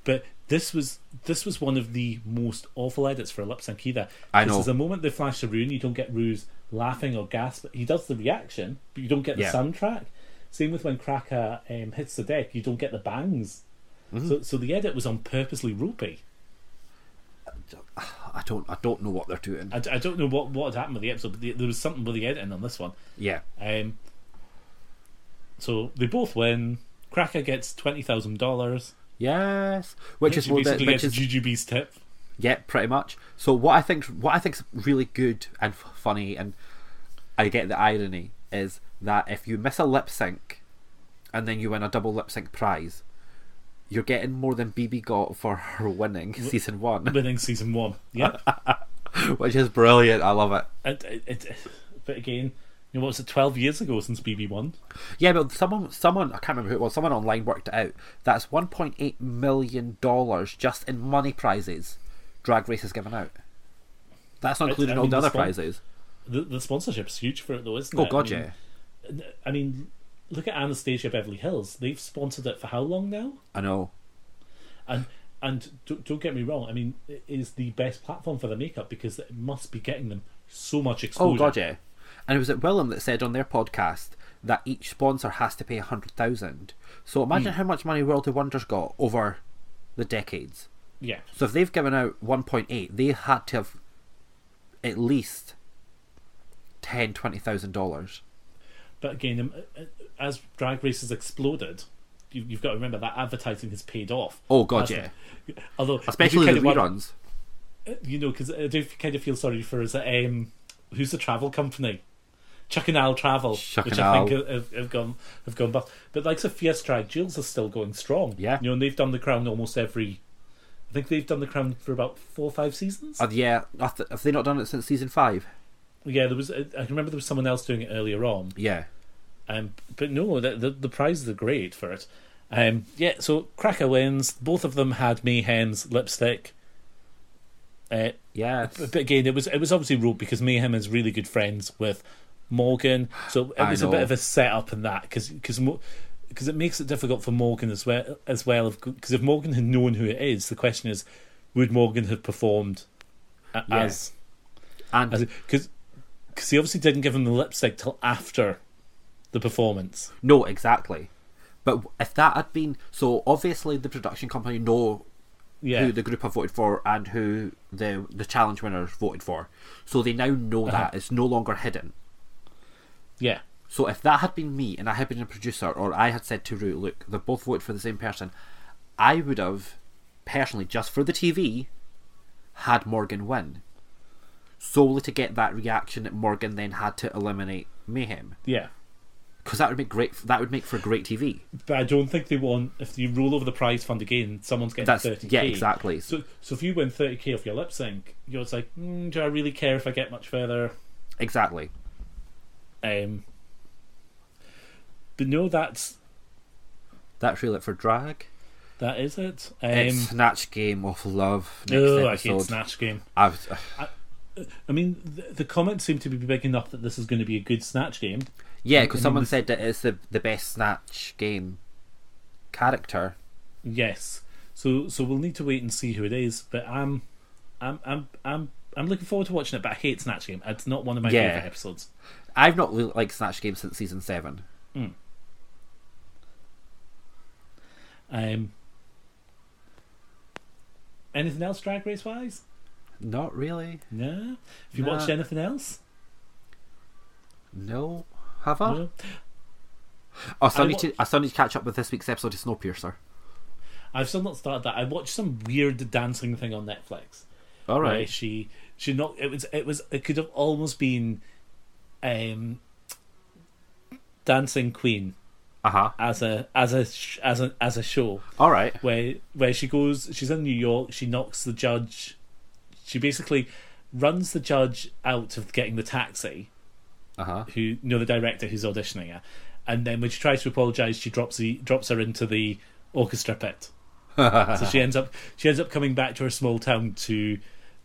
But this was this was one of the most awful edits for a lip sync either. I know. There's a moment they flash the rune, you don't get Ru's laughing or gasp. He does the reaction, but you don't get the Yeah. soundtrack. Same with when Cracker um, hits the deck, you don't get the bangs. Mm-hmm. So, so the edit was on purposely ropey. I don't, I don't know what they're doing. I, I don't know what what had happened with the episode, but the, there was something with the editing on this one. Yeah, Um, so they both win. Cracker gets twenty thousand dollars. Yes, which is She what the, which is Jujubee's tip. Yeah, pretty much. So what I think, what I think's really good and f- funny, and I get the irony is that if you miss a lip sync, and then you win a double lip sync prize, You're getting more than BeBe got for her winning season one, winning season one. Yeah, which is brilliant. I love it. it, it, it, but again, know, what was it? Twelve years ago since BB1? Yeah, but someone, someone, I can't remember who it was. Someone online worked it out. That's 1.8 million dollars just in money prizes. Drag Race has given out. That's not including I all mean, the the other spon- prizes. The the sponsorship's huge for it though, isn't Oh it? god, I mean, yeah. I mean, look at Anastasia Beverly Hills. They've sponsored it for how long now? I know. And and don't, don't get me wrong. I mean, it is the best platform for the makeup because it must be getting them so much exposure. Oh god, yeah. And it was at Willam that said on their podcast that each sponsor has to pay a hundred thousand. So imagine how much money World of Wonders got over the decades. Yeah. So if they've given out one point eight, they had to have at least ten, twenty thousand dollars. But again, um, uh, as Drag races exploded, you, you've got to remember that advertising has paid off. Oh god, yeah. Although, Especially you the kind of wonder- you know, because I do kind of feel sorry for is um, who's the travel company? Chuck and Al Travel, Chuck which and I think have, have gone have gone bust. But like the Fiesta Jules is still going strong. Yeah. you know, and they've done the crown almost every. I think they've done the crown for about four or five seasons. Uh, yeah, have they not done it since season five? yeah, there was. I I remember there was someone else doing it earlier on. Yeah. Um, but no, the, the the prizes are great for it. Um, yeah, so Cracker wins. Both of them had Mayhem's lipstick. Uh, Yeah. but but again, it was it was obviously ruled because Mayhem is really good friends with Morgan, so it was a bit of a setup in that because because because it makes it difficult for Morgan as well as well because if Morgan had known who it is, the question is, would Morgan have performed a- Yeah. as And because because he obviously didn't give him the lipstick till after the performance. No, exactly. But if that had been so, obviously the production company know Yeah, who the group have voted for and who the the challenge winners voted for, so they now know Uh-huh. that it's no longer hidden. Yeah, So if that had been me and I had been a producer, or I had said to Ru, look, they both voted for the same person, I would have personally just for the TV had Morgan win, solely to get that reaction that Morgan then had to eliminate Mayhem, yeah. because that would make great. That would make for great TV. But I don't think they want if you roll over the prize fund again, someone's getting That's thirty. yeah, exactly. So, so if you win thirty k off your lip sync, you're just like, mm, do I really care if I get much further? Exactly. Um, but no, that's That's really it for drag. that is it. Um, it's Snatch Game of Love. Next oh, I hate Snatch Game. I've, I mean, the, the comments seem to be big enough that this is going to be a good Snatch Game. yeah, because someone this- said that it's the the best Snatch Game character. Yes. So, so we'll need to wait and see who it is. But I'm, I'm, I'm, I'm, I'm looking forward to watching it. But I hate Snatch Game. It's not one of my Yeah. favorite episodes. I've not liked Snatch Game since season seven. Um, anything else Drag Race wise? Not really. No. Have you watched anything else? No. Have I? No. Oh, so I, I need to. I still need to catch up with this week's episode of Snowpiercer. I've still not started that. I watched some weird dancing thing on Netflix. All right. where she she not it was it was it could have almost been um dancing queen Uh huh. as a as a as a as a show All right. where where she goes she's in New York she knocks the judge she basically runs the judge out of getting the taxi Uh huh. who you know the director who's auditioning her and then when she tries to apologize she drops the drops her into the orchestra pit so she ends up she ends up coming back to her small town to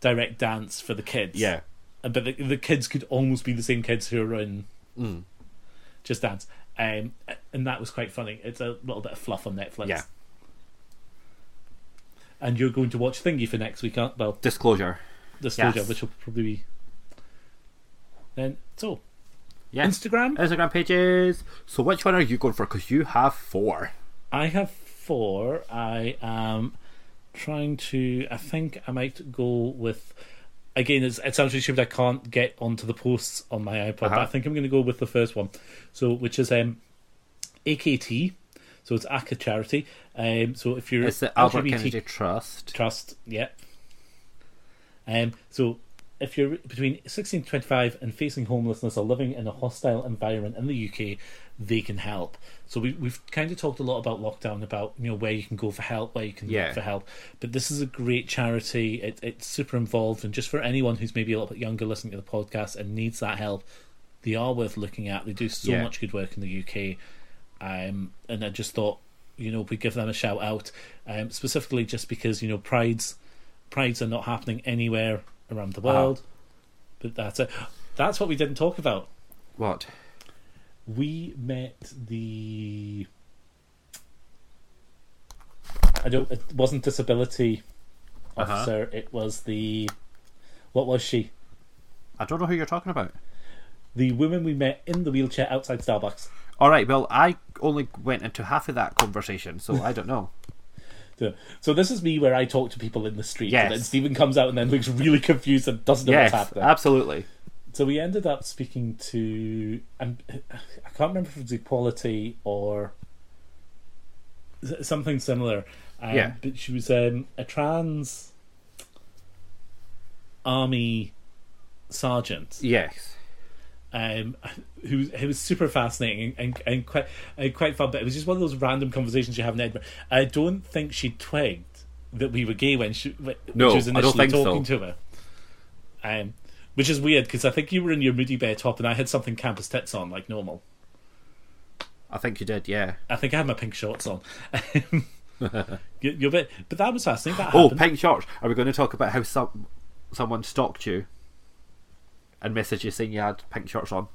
direct dance for the kids Yeah. And- but the, the kids could almost be the same kids who are in Mm. just dance um, and that was quite funny it's a little bit of fluff on netflix Yeah. and you're going to watch thingy for next week aren't well Disclosure. disclosure Yes. which will probably be then so Yeah. instagram Instagram pages. So which one are you going for? Because you have four. I have four. I am trying to. I think I might go with. Again, it's, it sounds really stupid. I can't get onto the posts on my iPod, but Uh-huh. I think I'm going to go with the first one. So, which is um, AKT. So it's AKA charity. Um, so if you're It's the Albert LGBT Kennedy Trust. Trust, yeah. Um, so if you're between 16 to 25 and facing homelessness or living in a hostile environment in the UK, they can help. So we, we've kind of talked a lot about lockdown, about you know where you can go for help, where you can Yeah. look for help. But this is a great charity. It, it's super involved, and just for anyone who's maybe a little bit younger listening to the podcast and needs that help, they are worth looking at. They do so Yeah. much good work in the UK, um, and I just thought you know we give them a shout out, um, specifically just because you know prides prides are not happening anywhere around the world. But that's it. That's what we didn't talk about. What? We met the. I don't. It wasn't disability Uh-huh. officer. It was the. What was she? I don't know who you're talking about. The woman we met in the wheelchair outside Starbucks. All right. Well, I only went into half of that conversation, so I don't know. So, so this is me where I talk to people in the street, yes. and then Stephen comes out and then looks really confused and doesn't know yes, what's happening. absolutely. So we ended up speaking to, I can't remember if it was equality or something similar. Um, Yeah. But she was um, a trans army sergeant Yes. Um, who, was- who was super fascinating and, and, and quite and quite fun. But it was just one of those random conversations you have in Edinburgh. I don't think she twigged that we were gay when she, when No, she was I initially don't think so. talking to her. Um, which is weird because I think you were in your Moody Bear top and I had something campus tits on like normal. I think you did. Yeah. I think I had my pink shorts on. you, you're a bit, but that was fascinating. That Oh, happened. pink shorts. Are we going to talk about how some someone stalked you and messaged you saying you had pink shorts on?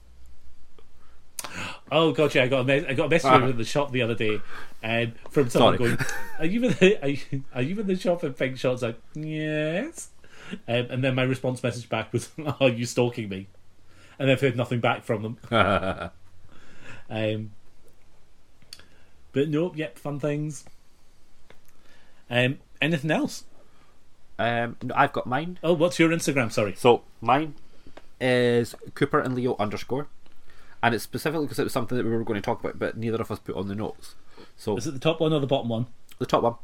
Oh god, yeah, I got a me- I got a message Ah. in the shop the other day, um, from someone Sorry. going, "Are you in the are you, are you in the shop in pink shorts?" Like, yes. Um, and then my response message back was, "Are you stalking me?" And I've heard nothing back from them. Um, but nope, yep, fun things. Um, anything else? Um, I've got mine. Oh, what's your Instagram? Sorry. So mine is Cooper and Leo underscore, and it's specifically because it was something that we were going to talk about, but neither of us put on the notes. So Is it the top one or the bottom one? the top one.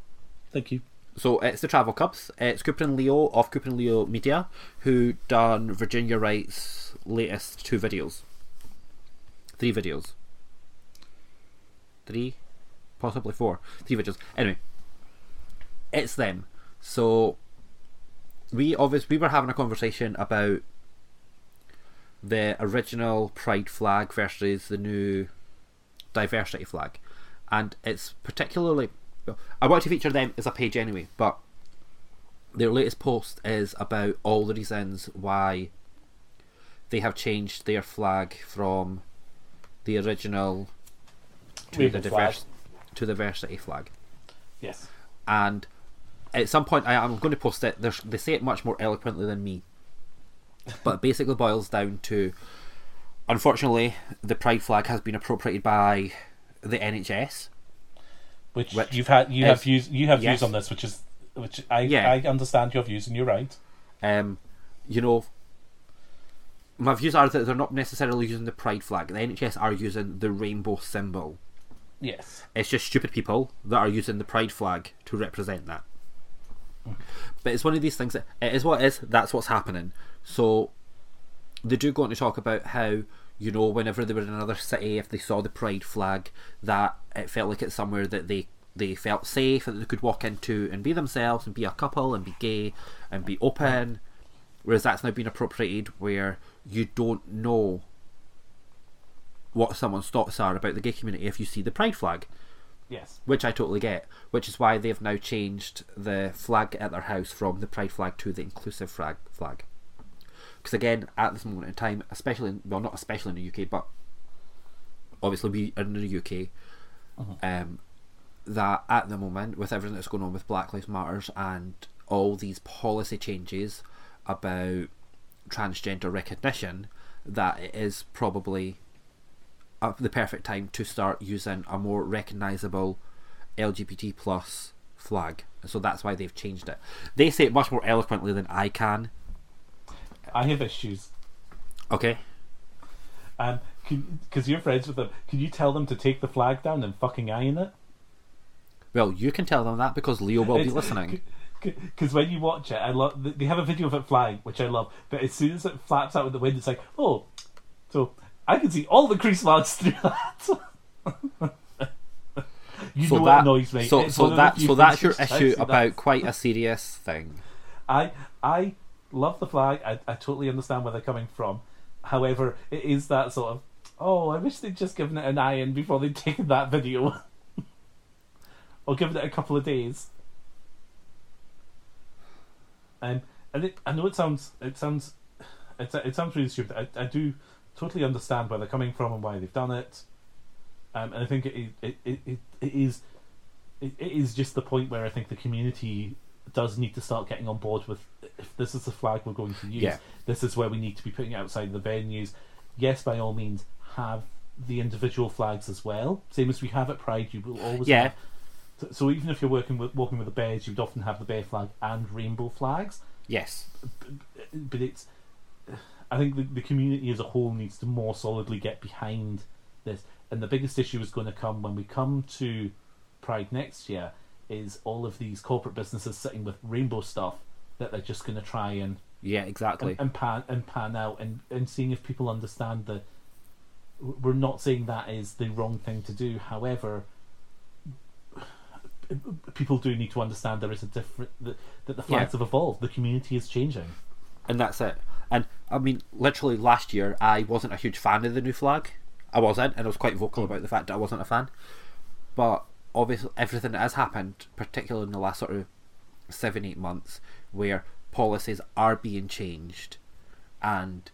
Thank you. So it's the Travel Cubs. It's Cooper and Leo of Cooper and Leo Media, who done Virginia Wright's latest two videos, three videos, three, possibly four, three videos. Anyway, it's them. So we obviously we were having a conversation about the original pride flag versus the new diversity flag, and it's particularly. I want to feature them as a page anyway, but their latest post is about all the reasons why they have changed their flag from the original to the to the diversity flag Yes. and at some point I am going to post it. There's, they say it much more eloquently than me, but it basically boils down to, unfortunately, the pride flag has been appropriated by the NHS. Which, Which you've had you is- have views you have yes. views on this, which is which I Yeah. I understand your views and you're right. Um, you know, my views are that they're not necessarily using the pride flag. The NHS are using the rainbow symbol. Yes. It's just stupid people that are using the pride flag to represent that. But it's one of these things that it is what it is. That's what's happening. So they do go on to talk about how you know whenever they were in another city, if they saw the pride flag, that it felt like it's somewhere that they they felt safe that they could walk into and be themselves and be a couple and be gay and be open. Whereas that's now been appropriated where you don't know what someone's thoughts are about the gay community if you see the pride flag Yes. which I totally get, which is why they've now changed the flag at their house from the pride flag to the inclusive flag. Flag, because again, at this moment in time, especially in, well, not especially in the UK, but obviously we are in the UK, um, that at the moment with everything that's going on with Black Lives Matters and all these policy changes about transgender recognition, that it is probably the perfect time to start using a more recognizable LGBT plus flag. So that's why they've changed it. They say it much more eloquently than I can. I have issues. Okay. Um, because you're friends with them, can you tell them to take the flag down and fucking iron it? Well, you can tell them that because Leo will be listening. Because when you watch it, I love. They have a video of it flying, which I love. But as soon as it flaps out in the wind, it's like, oh, so I can see all the crease marks through that. you so know that, annoys me. So, so one of the that, so that's your issue about quite a serious thing. I I love the flag. I, I totally understand where they're coming from. However, it is that sort of oh, I wish they'd just given it an iron before they'd taken that video, or given it a couple of days. Um, and it, I know it sounds it sounds it, it sounds really stupid. I, I do totally understand where they're coming from and why they've done it. Um, and I think it it, it, it, it is it, it is just the point where I think the community does need to start getting on board with if this is the flag we're going to use, Yeah. this is where we need to be putting it outside the venues. Yes, by all means, have the individual flags as well. Same as we have at Pride, you will always Yeah. have. So, even if you're working with walking with the bears, you'd often have the bear flag and rainbow flags. Yes. But it's, I think the, the community as a whole needs to more solidly get behind this. And the biggest issue is going to come when we come to Pride next year. Is all of these corporate businesses sitting with rainbow stuff that they're just going to try and Yeah, exactly. and, and pan and pan out and, and seeing if people understand that we're not saying that is the wrong thing to do. However, people do need to understand there is a different that, that the flags Yeah. have evolved. The community is changing. and that's it. And I mean, literally last year, I wasn't a huge fan of the new flag. I wasn't, and I was quite vocal about the fact that I wasn't a fan. But obviously, everything that has happened, particularly in the last sort of seven, eight months, where policies are being changed, and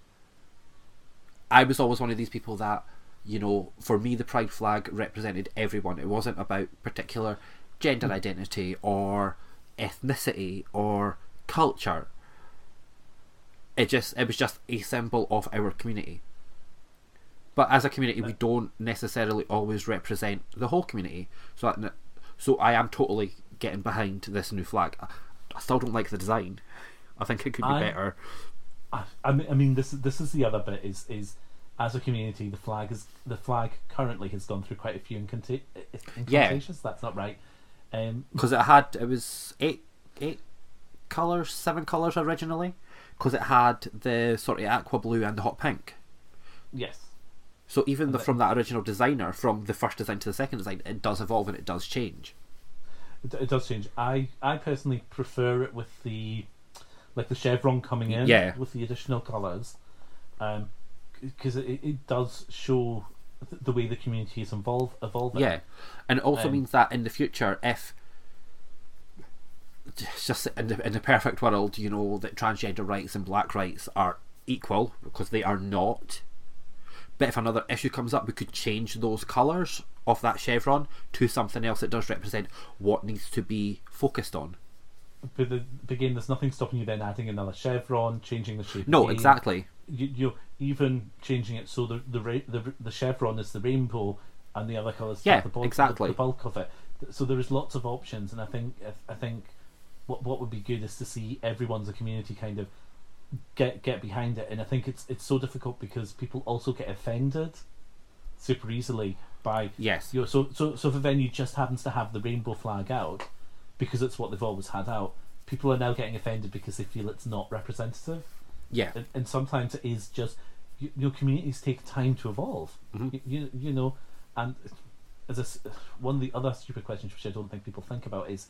I was always one of these people that, you know, for me, the pride flag represented everyone. It wasn't about particular gender mm. identity or ethnicity or culture. It just it was just a symbol of our community but as a community we don't necessarily always represent the whole community so that, so i am totally getting behind this new flag I, I still don't like the design i think it could be I- better I, I mean, this is this is the other bit is is as a community, the flag is the flag currently has gone through quite a few incanta- Yeah. That's not right. Um, because it had it was eight eight colors seven colors originally because it had the sort of aqua blue and the hot pink yes. So even the, from that original designer from the first design to the second design it does evolve and it does change It, it does change. I I personally prefer it with the like the chevron coming in Yeah. with the additional colours, because it, it does show th- the way the community is evolve evolving. Yeah, and it also Um, means that in the future, if just in the, in the perfect world, you know that transgender rights and black rights are equal because they are not. But if another issue comes up, we could change those colours of that chevron to something else that does represent what needs to be focused on. But, the, but again, there's nothing stopping you then adding another chevron, changing the shape. No, again. exactly. You, you even changing it so the the the, the chevron is the rainbow and the other colours Yeah, the, bulk, exactly. the, the bulk of it. So there is lots of options, and I think I think what what would be good is to see everyone's a community kind of get get behind it. And I think it's it's so difficult because people also get offended super easily by Yes. you know, so so so if a venue just happens to have the rainbow flag out because it's what they've always had out, people are now getting offended because they feel it's not representative Yeah. and, and sometimes it is just you, you know communities take time to evolve Mhm. you, you, you know and as a, one of the other stupid questions which I don't think people think about is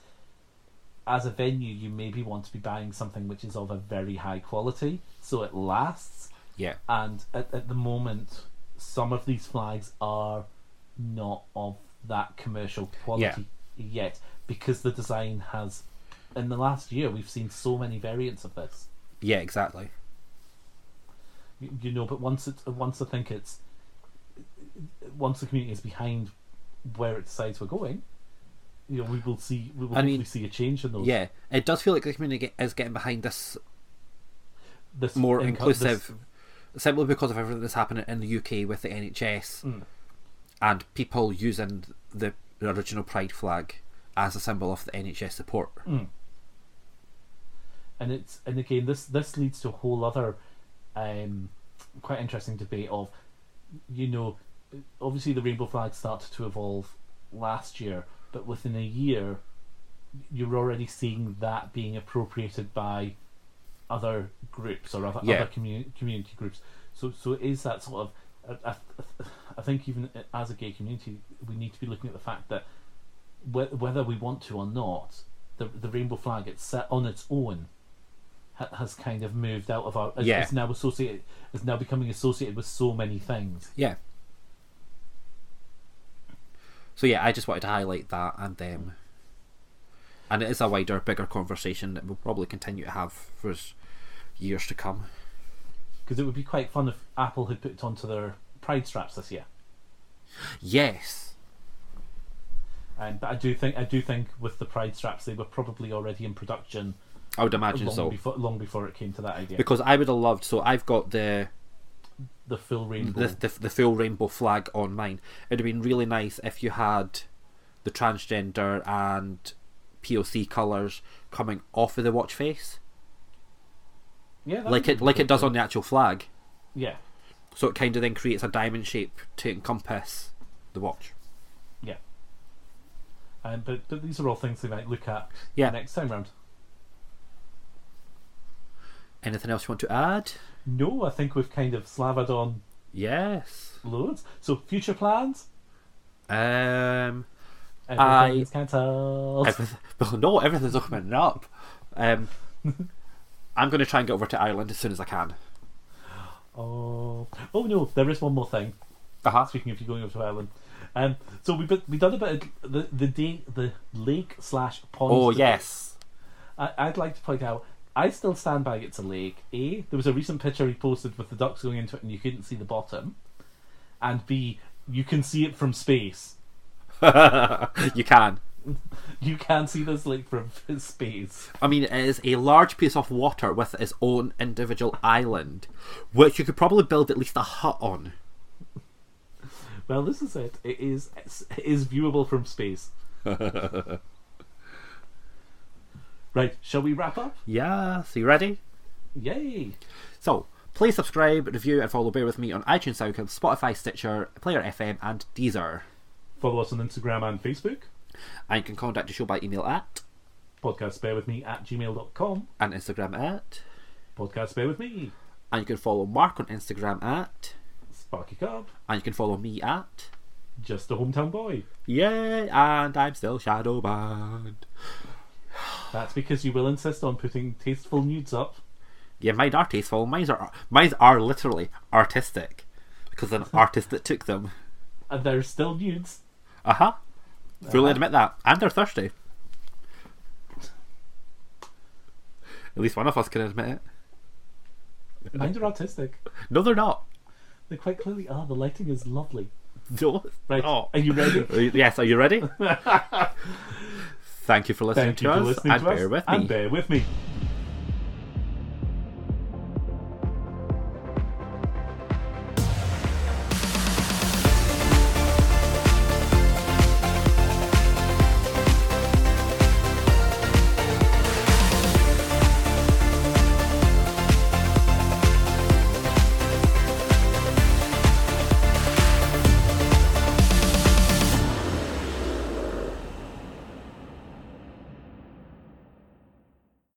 as a venue you maybe want to be buying something which is of a very high quality so it lasts Yeah. and at, at the moment some of these flags are not of that commercial quality yet because the design has in the last year we've seen so many variants of this Yeah. Exactly. you, you know but once it once i think it's once the community is behind where it decides we're going you know we will see we will I mean, see a change in those Yeah. It does feel like the community is getting behind this this more inco- inclusive, simply because of everything that's happening in the UK with the NHS Mm. and people using the original Pride flag as a symbol of the NHS support. mm. and it's and again this this leads to a whole other um quite interesting debate of you know obviously the rainbow flag started to evolve last year but within a year you're already seeing that being appropriated by other groups or other, Yeah. other community community groups. So so it is that sort of I, I, I think even as a gay community, we need to be looking at the fact that whe- whether we want to or not, the the rainbow flag it's set on its own ha- has kind of moved out of our Yeah. is now associated is now becoming associated with so many things. Yeah. So yeah, I just wanted to highlight that, and um, and it is a wider, bigger conversation that we'll probably continue to have for years to come. Because it would be quite fun if Apple had put it onto their Pride straps this year. Yes. And but I do think I do think with the Pride straps they were probably already in production I would imagine long so. before long before it came to that idea. Because I would have loved. So I've got the the full rainbow. the, the the full rainbow flag on mine. It'd have been really nice if you had the transgender and POC colours coming off of the watch face, yeah, like it like it does on the actual flag. Yeah, So it kind of then creates a diamond shape to encompass the watch. yeah. Um, but but these are all things they might look at Yeah. next time round. Anything else you want to add? No, I think we've kind of slavered on Yes. loads. So future plans. Um. Everything's cancelled. Everything, well, no, everything's opening up. Um. I'm going to try and get over to Ireland as soon as I can. Oh, oh no! There is one more thing. Uh huh. Speaking of you going over to Ireland, um, so we we done a bit of the the day the lake slash pond. Oh debate. yes. I, I'd like to point out. I still stand by it's a lake. A, there was a recent picture he posted with the ducks going into it, and you couldn't see the bottom. And B, you can see it from space. you can. You can see this lake from space. I mean, it is a large piece of water with its own individual island, which you could probably build at least a hut on. Well, this is it. It is it is viewable from space. right, shall we wrap up? Yeah, so you ready? Yay! So, please subscribe, review, and follow Bear With Me on iTunes, SoundCloud, Spotify, Stitcher, Player FM, and Deezer. Follow us on Instagram and Facebook. And you can contact the show by email at, podcastbearwithme bear with me at gmail.com. and Instagram at, Podcast bear with me. and you can follow Mark on Instagram at, Sparky Cub. and you can follow me at, Just a hometown boy. yay, and I'm still Shadowbanned. That's because you will insist on putting tasteful nudes up. Yeah, mine are tasteful. Mine are mine are literally artistic because an artist that took them. And they're still nudes. Uh huh. Fully admit that, and they're thirsty. At least one of us can admit it. Mine are artistic. No, they're not. They quite clearly are. The lighting is lovely. No. Right. Oh. Are you ready? Yes. Are you ready? Thank you for listening Thank to you for us, listening and to us. bear with and bear with me.